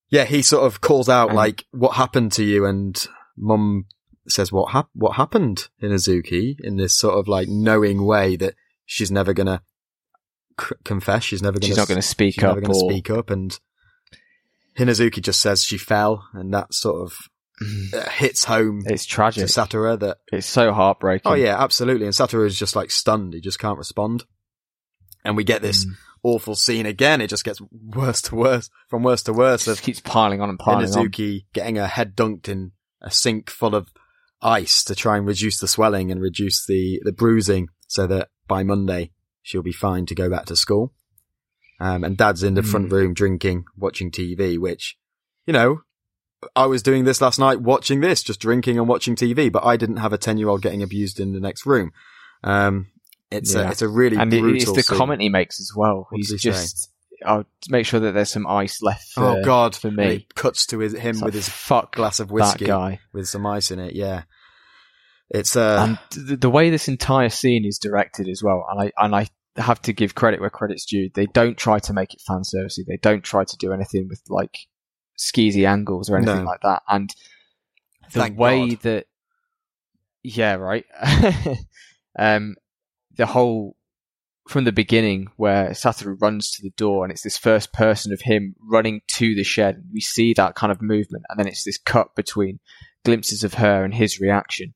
yeah, he sort of calls out And- like, "What happened to you?" and Mum says, "What hap- What happened, Hinazuki?" in this sort of like knowing way that she's never gonna c- confess. She's never gonna. She's not going to speak up never gonna or speak up, and Hinazuki just says she fell, and that sort of uh, hits home it's to tragic. Satoru that. It's so heartbreaking. Oh yeah, absolutely, and Satoru is just like stunned. He just can't respond, and we get this Mm. awful scene again. It just gets worse to worse, from worse to worse. Just Of keeps piling on and piling on. Hinazuki getting her head dunked in a sink full of ice to try and reduce the swelling and reduce the, the bruising so that by Monday she'll be fine to go back to school. Um, and dad's in the front Mm. room drinking, watching TV, which, you know, I was doing this last night, watching this, just drinking and watching TV, but I didn't have a 10 year old getting abused in the next room. Um, it's a, it's a really and brutal it's the scene. comment he makes as well. What He's he say? just, I'll make sure that there's some ice left for, oh God. for me. it cuts to his, him with his fuck glass of whiskey guy. with some ice in it. Yeah. It's, uh, and the, the way this entire scene is directed as well, and I and I have to give credit where credit's due. They don't try to make it fan servicey. They don't try to do anything with like skeezy angles or anything No. like that. And the Thank way God. that, yeah, right. um, the whole from the beginning where Satoru runs to the door and it's this first person of him running to the shed. We see that kind of movement, and then it's this cut between glimpses of her and his reaction.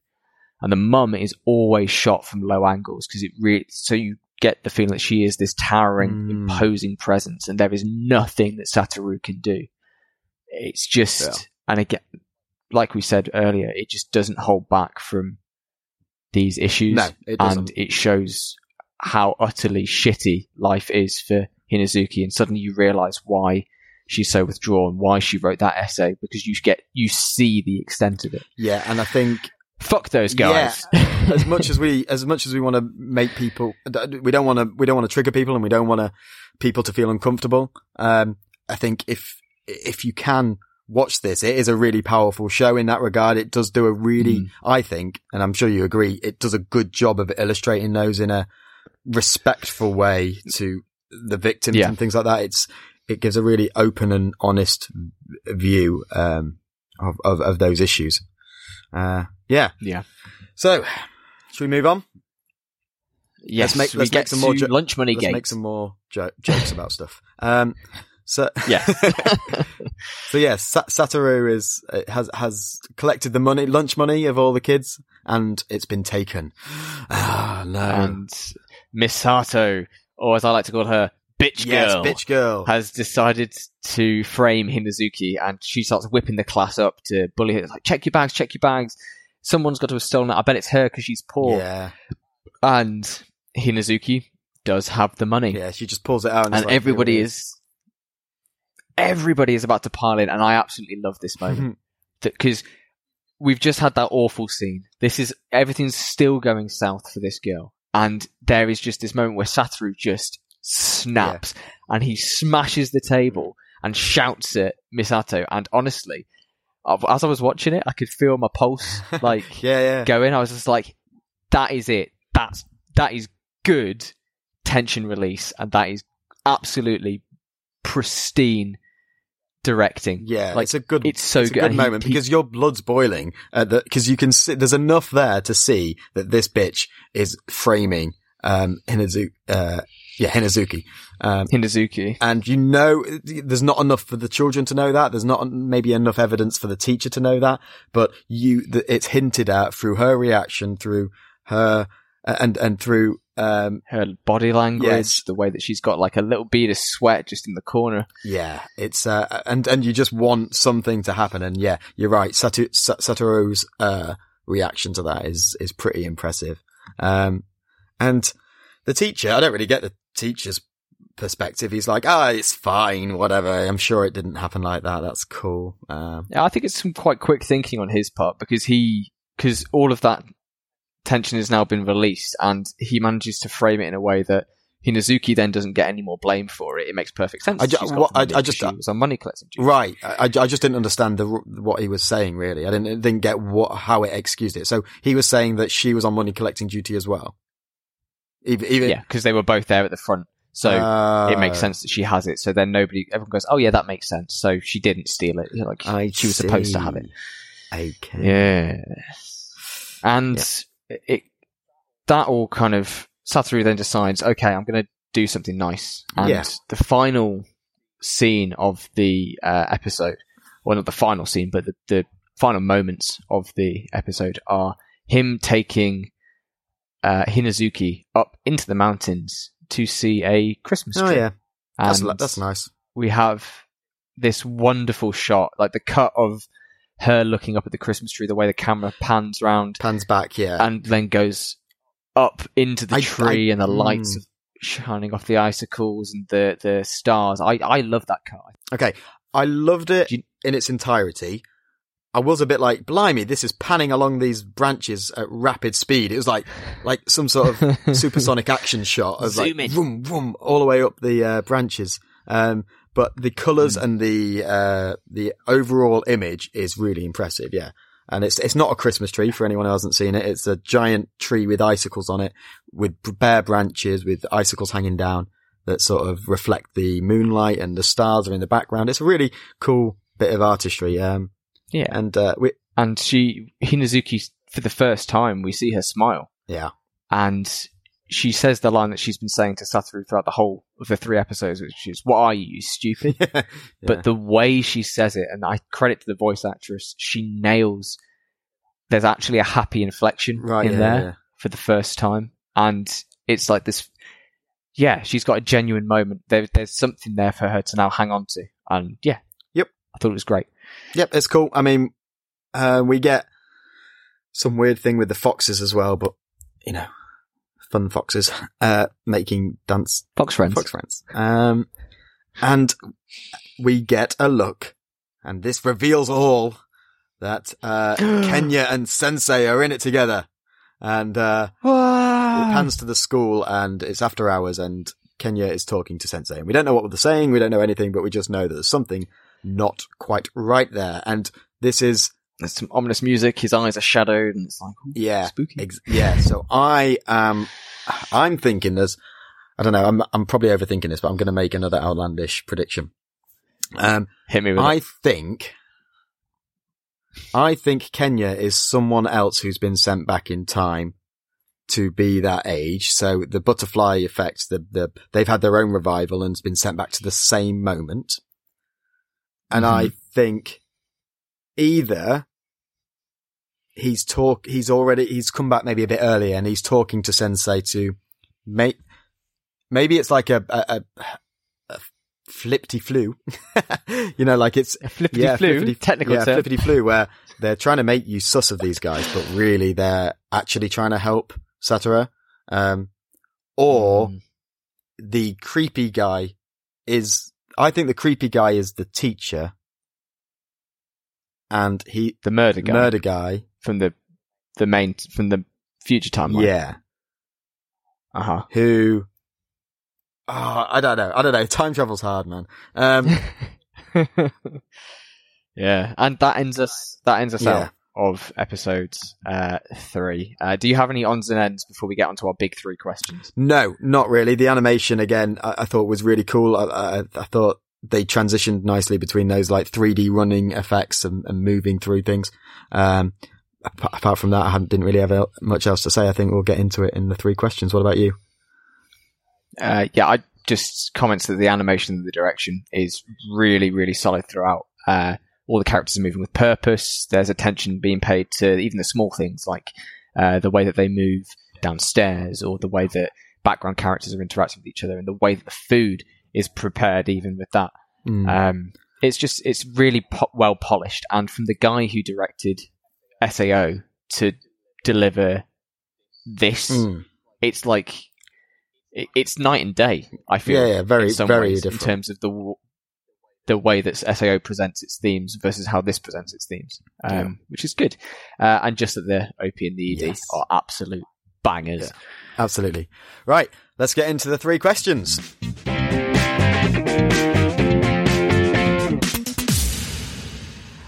And the mum is always shot from low angles because it really so you get the feeling that she is this towering, Mm. imposing presence, and there is nothing that Satoru can do. It's just, Yeah. and again, like we said earlier, it just doesn't hold back from these issues, no, it and it shows how utterly shitty life is for Hinazuki, and suddenly you realize why she's so withdrawn, why she wrote that essay, because you get you see the extent of it. Yeah, and I think Fuck those guys. Yeah. as much as we, as much as we want to make people, we don't want to, we don't want to trigger people and we don't want to, people to feel uncomfortable. Um, I think if, if you can watch this, it is a really powerful show in that regard. It does do a really, Mm. I think, and I'm sure you agree, it does a good job of illustrating those in a respectful way to the victims Yeah. and things like that. It's, it gives a really open and honest view, um, of, of, of those issues. Uh, yeah. Yeah. So, should we move on? Yes, make- let's get make some more jo- lunch money Let's make some more jo- jokes about stuff. Um, so Yeah. so yeah, Satoru is has has collected the money, lunch money of all the kids, and it's been taken. Ah, no. and Misato, or as I like to call her, bitch girl, yes, bitch girl. has decided to frame Hinazuki, and she starts whipping the class up to bully her. It's like, check your bags, check your bags. Someone's got to have stolen it. I bet it's her because she's poor. yeah, And Hinazuki does have the money, yeah. She just pulls it out, and, and like, everybody is. Everybody is about to pile in, and I absolutely love this moment because we've just had that awful scene. This is everything's still going south for this girl, and there is just this moment where Satoru just snaps and he smashes the table and shouts at Misato. And honestly, as I was watching it, I could feel my pulse like yeah, yeah. going. I was just like, "That is it. That's that is good tension release, and that is absolutely pristine directing." Yeah, like it's a good. it's so it's a good. good he- moment he- because your blood's boiling. Uh, because you can see there's enough there to see that this bitch is framing um Hinazuki. Uh, yeah, Hinazuki. Um, Hinazuki. and you know there's not enough for the children to know that there's not maybe enough evidence for the teacher to know that but you th- it's hinted at through her reaction through her and and through um her body language, Yes. the way that she's got like a little bead of sweat just in the corner. yeah it's uh and and you just want something to happen and yeah you're right Satoru's uh reaction to that is is pretty impressive um and the teacher i don't really get the teacher's perspective he's like ah it's fine whatever i'm sure it didn't happen like that that's cool um Yeah, I think it's some quite quick thinking on his part because he, because all of that tension has now been released and he manages to frame it in a way that Hinazuki then doesn't get any more blame for it. It makes perfect sense. I ju- She's what- the I- I just- she was on money collecting duty. Right. I, I just didn't understand the what he was saying. Really, I didn't didn't get what how it excused it. So he was saying that she was on money collecting duty as well. Even, even Yeah, because they were both there at the front. So Uh, it makes sense that she has it. So then nobody, everyone goes, oh yeah, that makes sense. So she didn't steal it. Like, I she was supposed to have it. Okay. Yeah. And it, that all kind of, Satoru then decides, okay, I'm going to do something nice. And Yeah. the final scene of the uh, episode, well, not the final scene, but the, the final moments of the episode are him taking uh, Hinazuki up into the mountains to see a Christmas tree. Oh yeah, that's that's nice. we have this wonderful shot, like the cut of her looking up at the Christmas tree, the way the camera pans round Pans back. Yeah. and then goes up into the I- tree I- and the lights mm. of shining off the icicles and the, the stars. I, I love that cut. Okay, I loved it you- in its entirety. I was a bit like, blimey, this is panning along these branches at rapid speed. It was like, like some sort of supersonic action shot of like, Zoom in. vroom, vroom, all the way up the uh, branches. Um, but the colours Hmm. and the, uh, the overall image is really impressive. Yeah. And it's, it's not a Christmas tree for anyone who hasn't seen it. It's a giant tree with icicles on it with bare branches with icicles hanging down that sort of reflect the moonlight and the stars are in the background. It's a really cool bit of artistry. Um, Yeah. and, uh, we, And she, Hinazuki, for the first time, we see her smile. yeah, And she says the line that she's been saying to Satoru throughout the whole of the three episodes, which is, what are you, you stupid? yeah. but the way she says it, and I credit to the voice actress, she nails. There's actually a happy inflection right in yeah, there for the first time, and it's like this. Yeah, she's got a genuine moment. There, there's something there for her to now hang on to, and yeah. I thought it was great. Yep, it's cool. I mean, uh, we get some weird thing with the foxes as well, but you know, fun foxes, uh, making dance Fox friends. fox friends. Um, and we get a look, and this reveals all that uh, Kenya and Sensei are in it together, and uh, it pans to the school, and it's after hours, and Kenya is talking to Sensei, and we don't know what they're saying, we don't know anything, but we just know that there's something not quite right there, and this is There's some ominous music. His eyes are shadowed, and it's like, yeah, spooky. Ex- yeah. So I am, I'm thinking there's, I don't know, I'm, I'm probably overthinking this, but I'm going to make another outlandish prediction. Um, Hit me with I it. think, I think Kenya is someone else who's been sent back in time to be that age. So the butterfly effect, the, the, they've had their own revival and's been sent back to the same moment. And I think either he's talk, he's already, he's come back maybe a bit earlier and he's talking to Sensei to make, maybe it's like a, a, a, a flippity flu. you know, like it's, A flippity yeah, flu, flippity, technical yeah, term. flippity flu, where they're trying to make you sus of these guys, but really they're actually trying to help Satoru. Um, or Mm. the creepy guy is, I think the creepy guy is the teacher, and he the murder guy murder guy, from the the main from the future timeline. yeah, Uh huh. who. Oh, I don't know. I don't know. Time travel's hard, man. Um, yeah, and that ends us. That ends us Yeah. out of episodes uh, three. Uh, do you have any ons and ends before we get onto our big three questions? No, not really. The animation again, I, I thought was really cool. I, I, I thought they transitioned nicely between those like 3D running effects and, and moving through things. Um, apart, from that, I didn't really have much else to say. I think we'll get into it in the three questions. What about you? Uh, yeah, I just comments that the animation and the direction is really, really solid throughout. All the characters are moving with purpose. There's attention being paid to even the small things like uh, the way that they move downstairs or the way that background characters are interacting with each other and the way that the food is prepared even with that. Mm. Um, it's just it's really po- well polished, and from the guy who directed Sao to deliver this, Mm. it's like it, it's night and day. I feel, Yeah, yeah, very, in some very ways, different. in terms of the the way that Sao presents its themes versus how this presents its themes, um, Yeah. which is good. Uh, and just that the OP and the ED Yes. are absolute bangers. Yeah. Absolutely. Right. Let's get into the three questions.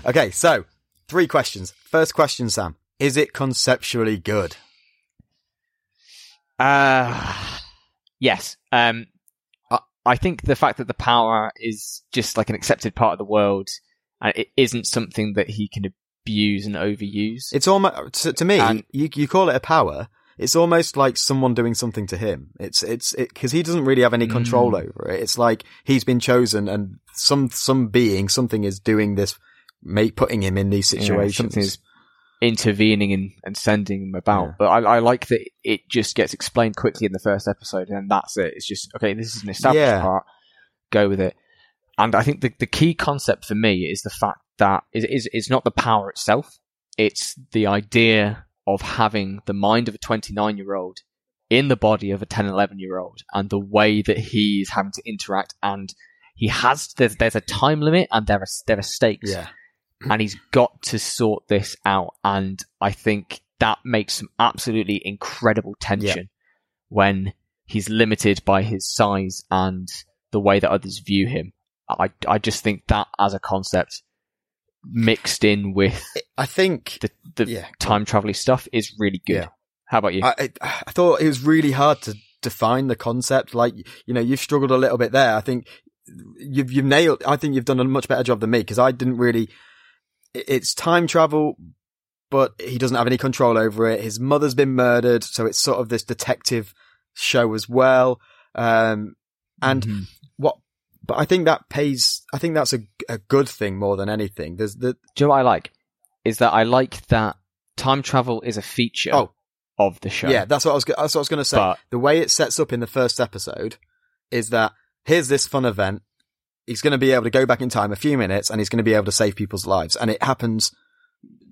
Okay. So three questions. First question, Sam. Is it conceptually good? Uh, yes. Um, I, think the fact that the power is just like an accepted part of the world, and it isn't something that he can abuse and overuse. It's almost to, to me. And- you you call it a power. It's almost like someone doing something to him. It's it's because he doesn't really have any control Mm. over it. It's like he's been chosen, and some some being something is doing this, make putting him in these situations. is intervening and, and sending him about. Yeah. But I, I like that it just gets explained quickly in the first episode, and that's it. It's just okay. This is an established Yeah. part. Go with it. And I think the the key concept for me is the fact that is is it's not the power itself. It's the idea of having the mind of a 29 year old in the body of a 10, 11 year old and the way that he's having to interact and he has, there's, there's a time limit and there are, there are stakes yeah. And he's got to sort this out. And I think that makes some absolutely incredible tension when he's limited by his size and the way that others view him. I, I just think that as a concept mixed in with I think the, the Yeah. time travel stuff is really good. Yeah. How about you? I, I I thought it was really hard to define the concept. Like you know, you've struggled a little bit there. I think you've you've nailed. I think you've done a much better job than me because I didn't really. It- It's time travel, but he doesn't have any control over it. His mother's been murdered, so it's sort of this detective show as well. Um, and Mhm. what? But I think that pays. I think that's a a good thing more than anything. There's the Do you know what I like? Is that I like that time travel is a feature Oh. of the show. yeah. That's what I was. That's what I was going to say. But the way it sets up in the first episode is that here's this fun event. He's going to be able to go back in time a few minutes and he's going to be able to save people's lives. And it happens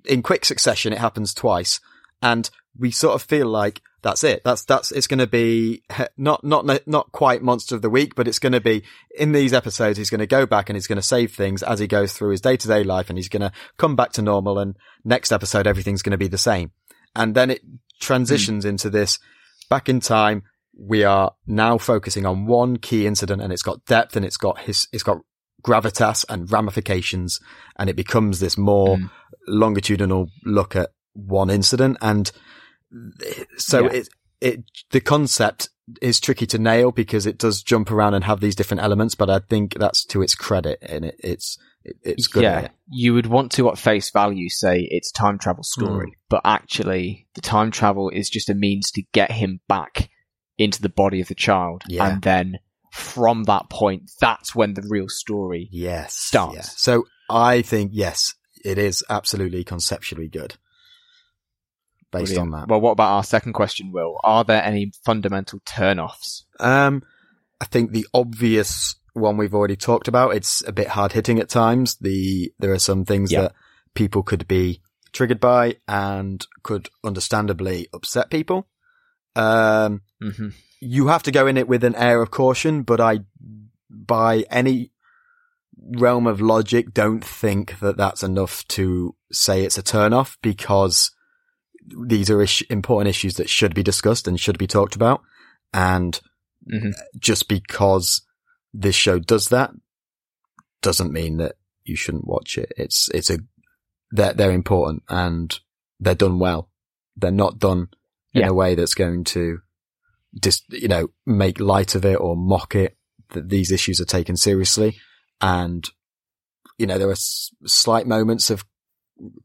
in quick succession. It happens twice. And we sort of feel like, that's it. That's that's it's going to be not not not quite monster of the week, but it's going to be in these episodes. He's going to go back and he's going to save things as he goes through his day to day life, and he's going to come back to normal. And next episode, everything's going to be the same, and then it transitions mm. into this back in time. We are now focusing on one key incident, and it's got depth, and it's got his, it's got gravitas and ramifications, and it becomes this more mm. longitudinal look at one incident. And so yeah. it, it, the concept is tricky to nail because it does jump around and have these different elements, but I think that's to its credit and it, it's, it, it's good. Yeah. You would want to at face value say it's time travel story, mm. but actually the time travel is just a means to get him back into the body of the child. Yeah. And then from that point, that's when the real story yes, starts. Yeah. So I think, yes, it is absolutely conceptually good based Brilliant. on that. Well, what about our second question, Will? Are there any fundamental turnoffs? Um, I think the obvious one we've already talked about. It's a bit hard hitting at times. The there are some things that people could be triggered by and could understandably upset people. Um, mm-hmm. you have to go in it with an air of caution, but I, by any realm of logic, don't think that that's enough to say it's a turn off because these are is- important issues that should be discussed and should be talked about. And mm-hmm. just because this show does that doesn't mean that you shouldn't watch it. It's, it's a, they're, they're important and they're done well. They're not done in yeah. a way that's going to just, you know, make light of it or mock it that these issues are taken seriously. And, you know, there are s- slight moments of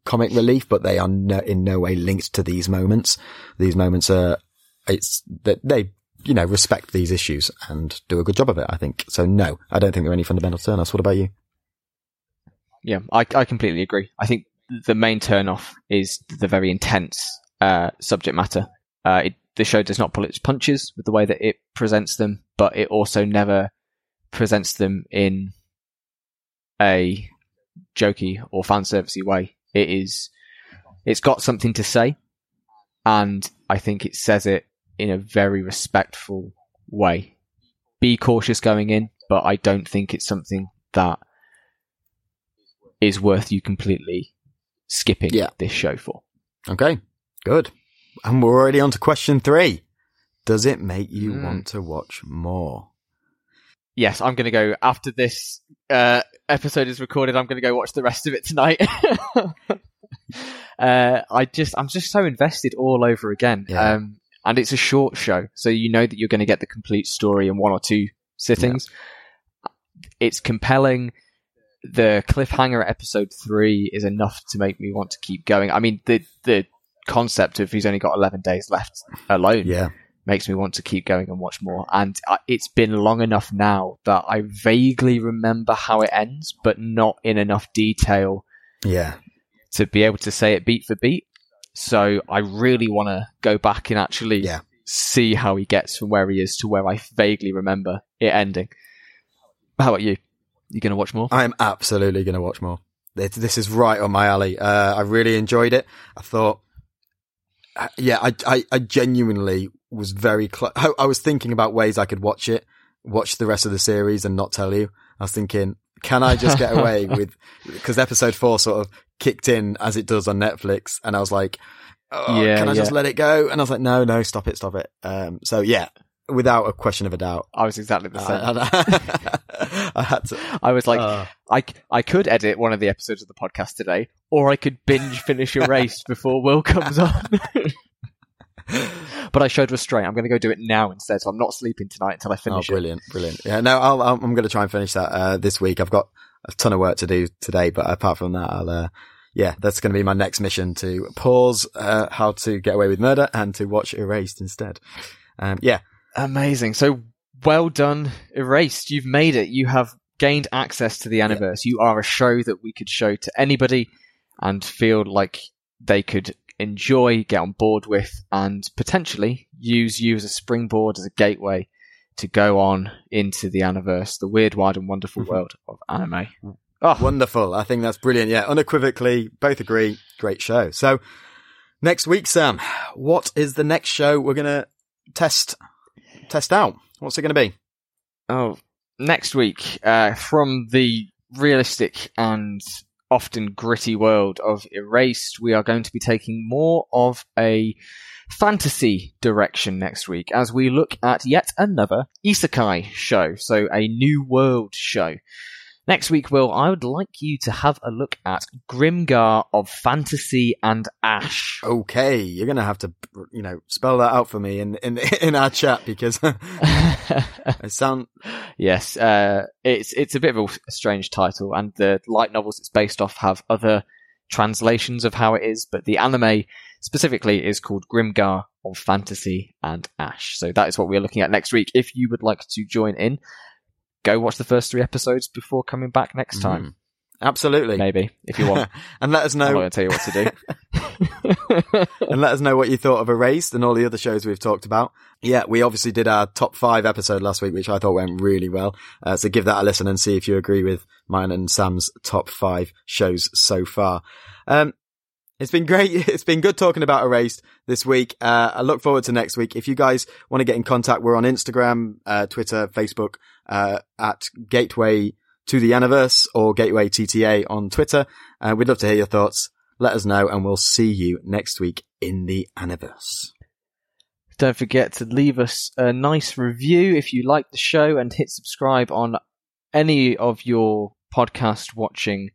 comic relief, but they are no, in no way linked to these moments. These moments are, it's that they, you know, respect these issues and do a good job of it, I think. So no, I don't think there are any fundamental turnoffs. What about you? Yeah, I, I completely agree. I think the main turnoff is the very intense, uh, subject matter. Uh, it, the show does not pull its punches with the way that it presents them, but it also never presents them in a jokey or fan servicey way. It is, it's got something to say, and I think it says it in a very respectful way. Be cautious going in, but I don't think it's something that is worth you completely skipping yeah. this show for. Okay, good. And we're already on to question three. Does it make you mm. want to watch more? Yes, I'm going to go after this uh, episode is recorded, I'm going to go watch the rest of it tonight. uh, I just, I'm just so invested all over again. Yeah. Um, and it's a short show, so you know that you're going to get the complete story in one or two sittings. Yeah. It's compelling. The cliffhanger at episode three is enough to make me want to keep going. I mean, the the concept of he's only got 11 days left alone. Yeah makes me want to keep going and watch more. And it's been long enough now that I vaguely remember how it ends, but not in enough detail. Yeah. To be able to say it beat for beat. So I really want to go back and actually yeah. see how he gets from where he is to where I vaguely remember it ending. How about you? You going to watch more? I'm absolutely going to watch more. This is right on my alley. Uh, I really enjoyed it. I thought, uh, yeah, I, I, I genuinely was very close. I, I was thinking about ways I could watch it, watch the rest of the series and not tell you. I was thinking, can I just get away with, because episode four sort of kicked in as it does on Netflix. And I was like, oh, yeah, can I yeah. just let it go? And I was like, no, no, stop it, stop it. Um, so yeah, without a question of a doubt. I was exactly the same. I, I had to. I was like, uh, I, I could edit one of the episodes of the podcast today, or I could binge finish Erased before Will comes on. but I showed restraint. I'm going to go do it now instead. So I'm not sleeping tonight until I finish oh, brilliant, it. brilliant. Yeah, no, I'll, i am going to try and finish that uh, this week. I've got a ton of work to do today, but apart from that, I'll. Uh, yeah, that's going to be my next mission to pause uh, how to get away with murder and to watch Erased instead. Um, yeah, amazing. So well done, Erased. You've made it. You have gained access to the Aniverse. Yeah. You are a show that we could show to anybody and feel like they could enjoy, get on board with, and potentially use you as a springboard, as a gateway to go on into the Aniverse, the weird, wide, and wonderful mm-hmm. world of anime. Oh. Wonderful. I think that's brilliant. Yeah, unequivocally, both agree. Great show. So, Next week, Sam, what is the next show we're gonna test test out? What's it gonna be? Oh, next week, uh, from the realistic and often gritty world of Erased, we are going to be taking more of a fantasy direction next week as we look at yet another isekai show, so a new world show. Next week, Will, I would like you to have a look at Grimgar of Fantasy and Ash. Okay, you're gonna have to, you know, spell that out for me in in in our chat because it sound yes, uh, it's it's a bit of a strange title, and the light novels it's based off have other translations of how it is, but the anime specifically is called Grimgar of Fantasy and Ash. So that is what we're looking at next week. If you would like to join in, go watch the first three episodes before coming back next time. Mm, absolutely. Maybe if you want. and let us I'm not know going to tell you what to do. and let us know what you thought of Erased and all the other shows we've talked about. Yeah, we obviously did our top five episode last week, which I thought went really well. Uh, so give that a listen and see if you agree with mine and Sam's top five shows so far. Um, it's been great. It's been good talking about Erased this week. Uh, I look forward to next week. If you guys want to get in contact, we're on Instagram, uh, Twitter, Facebook, uh, at Gateway to the Aniverse or Gateway TTA on Twitter. Uh, we'd love to hear your thoughts. Let us know and we'll see you next week in the Aniverse. Don't forget to leave us a nice review if you like the show and hit subscribe on any of your podcast watching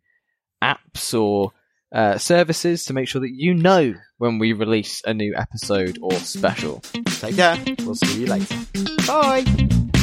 apps or uh, services to make sure that you know when we release a new episode or special. Take care. We'll see you later. Bye.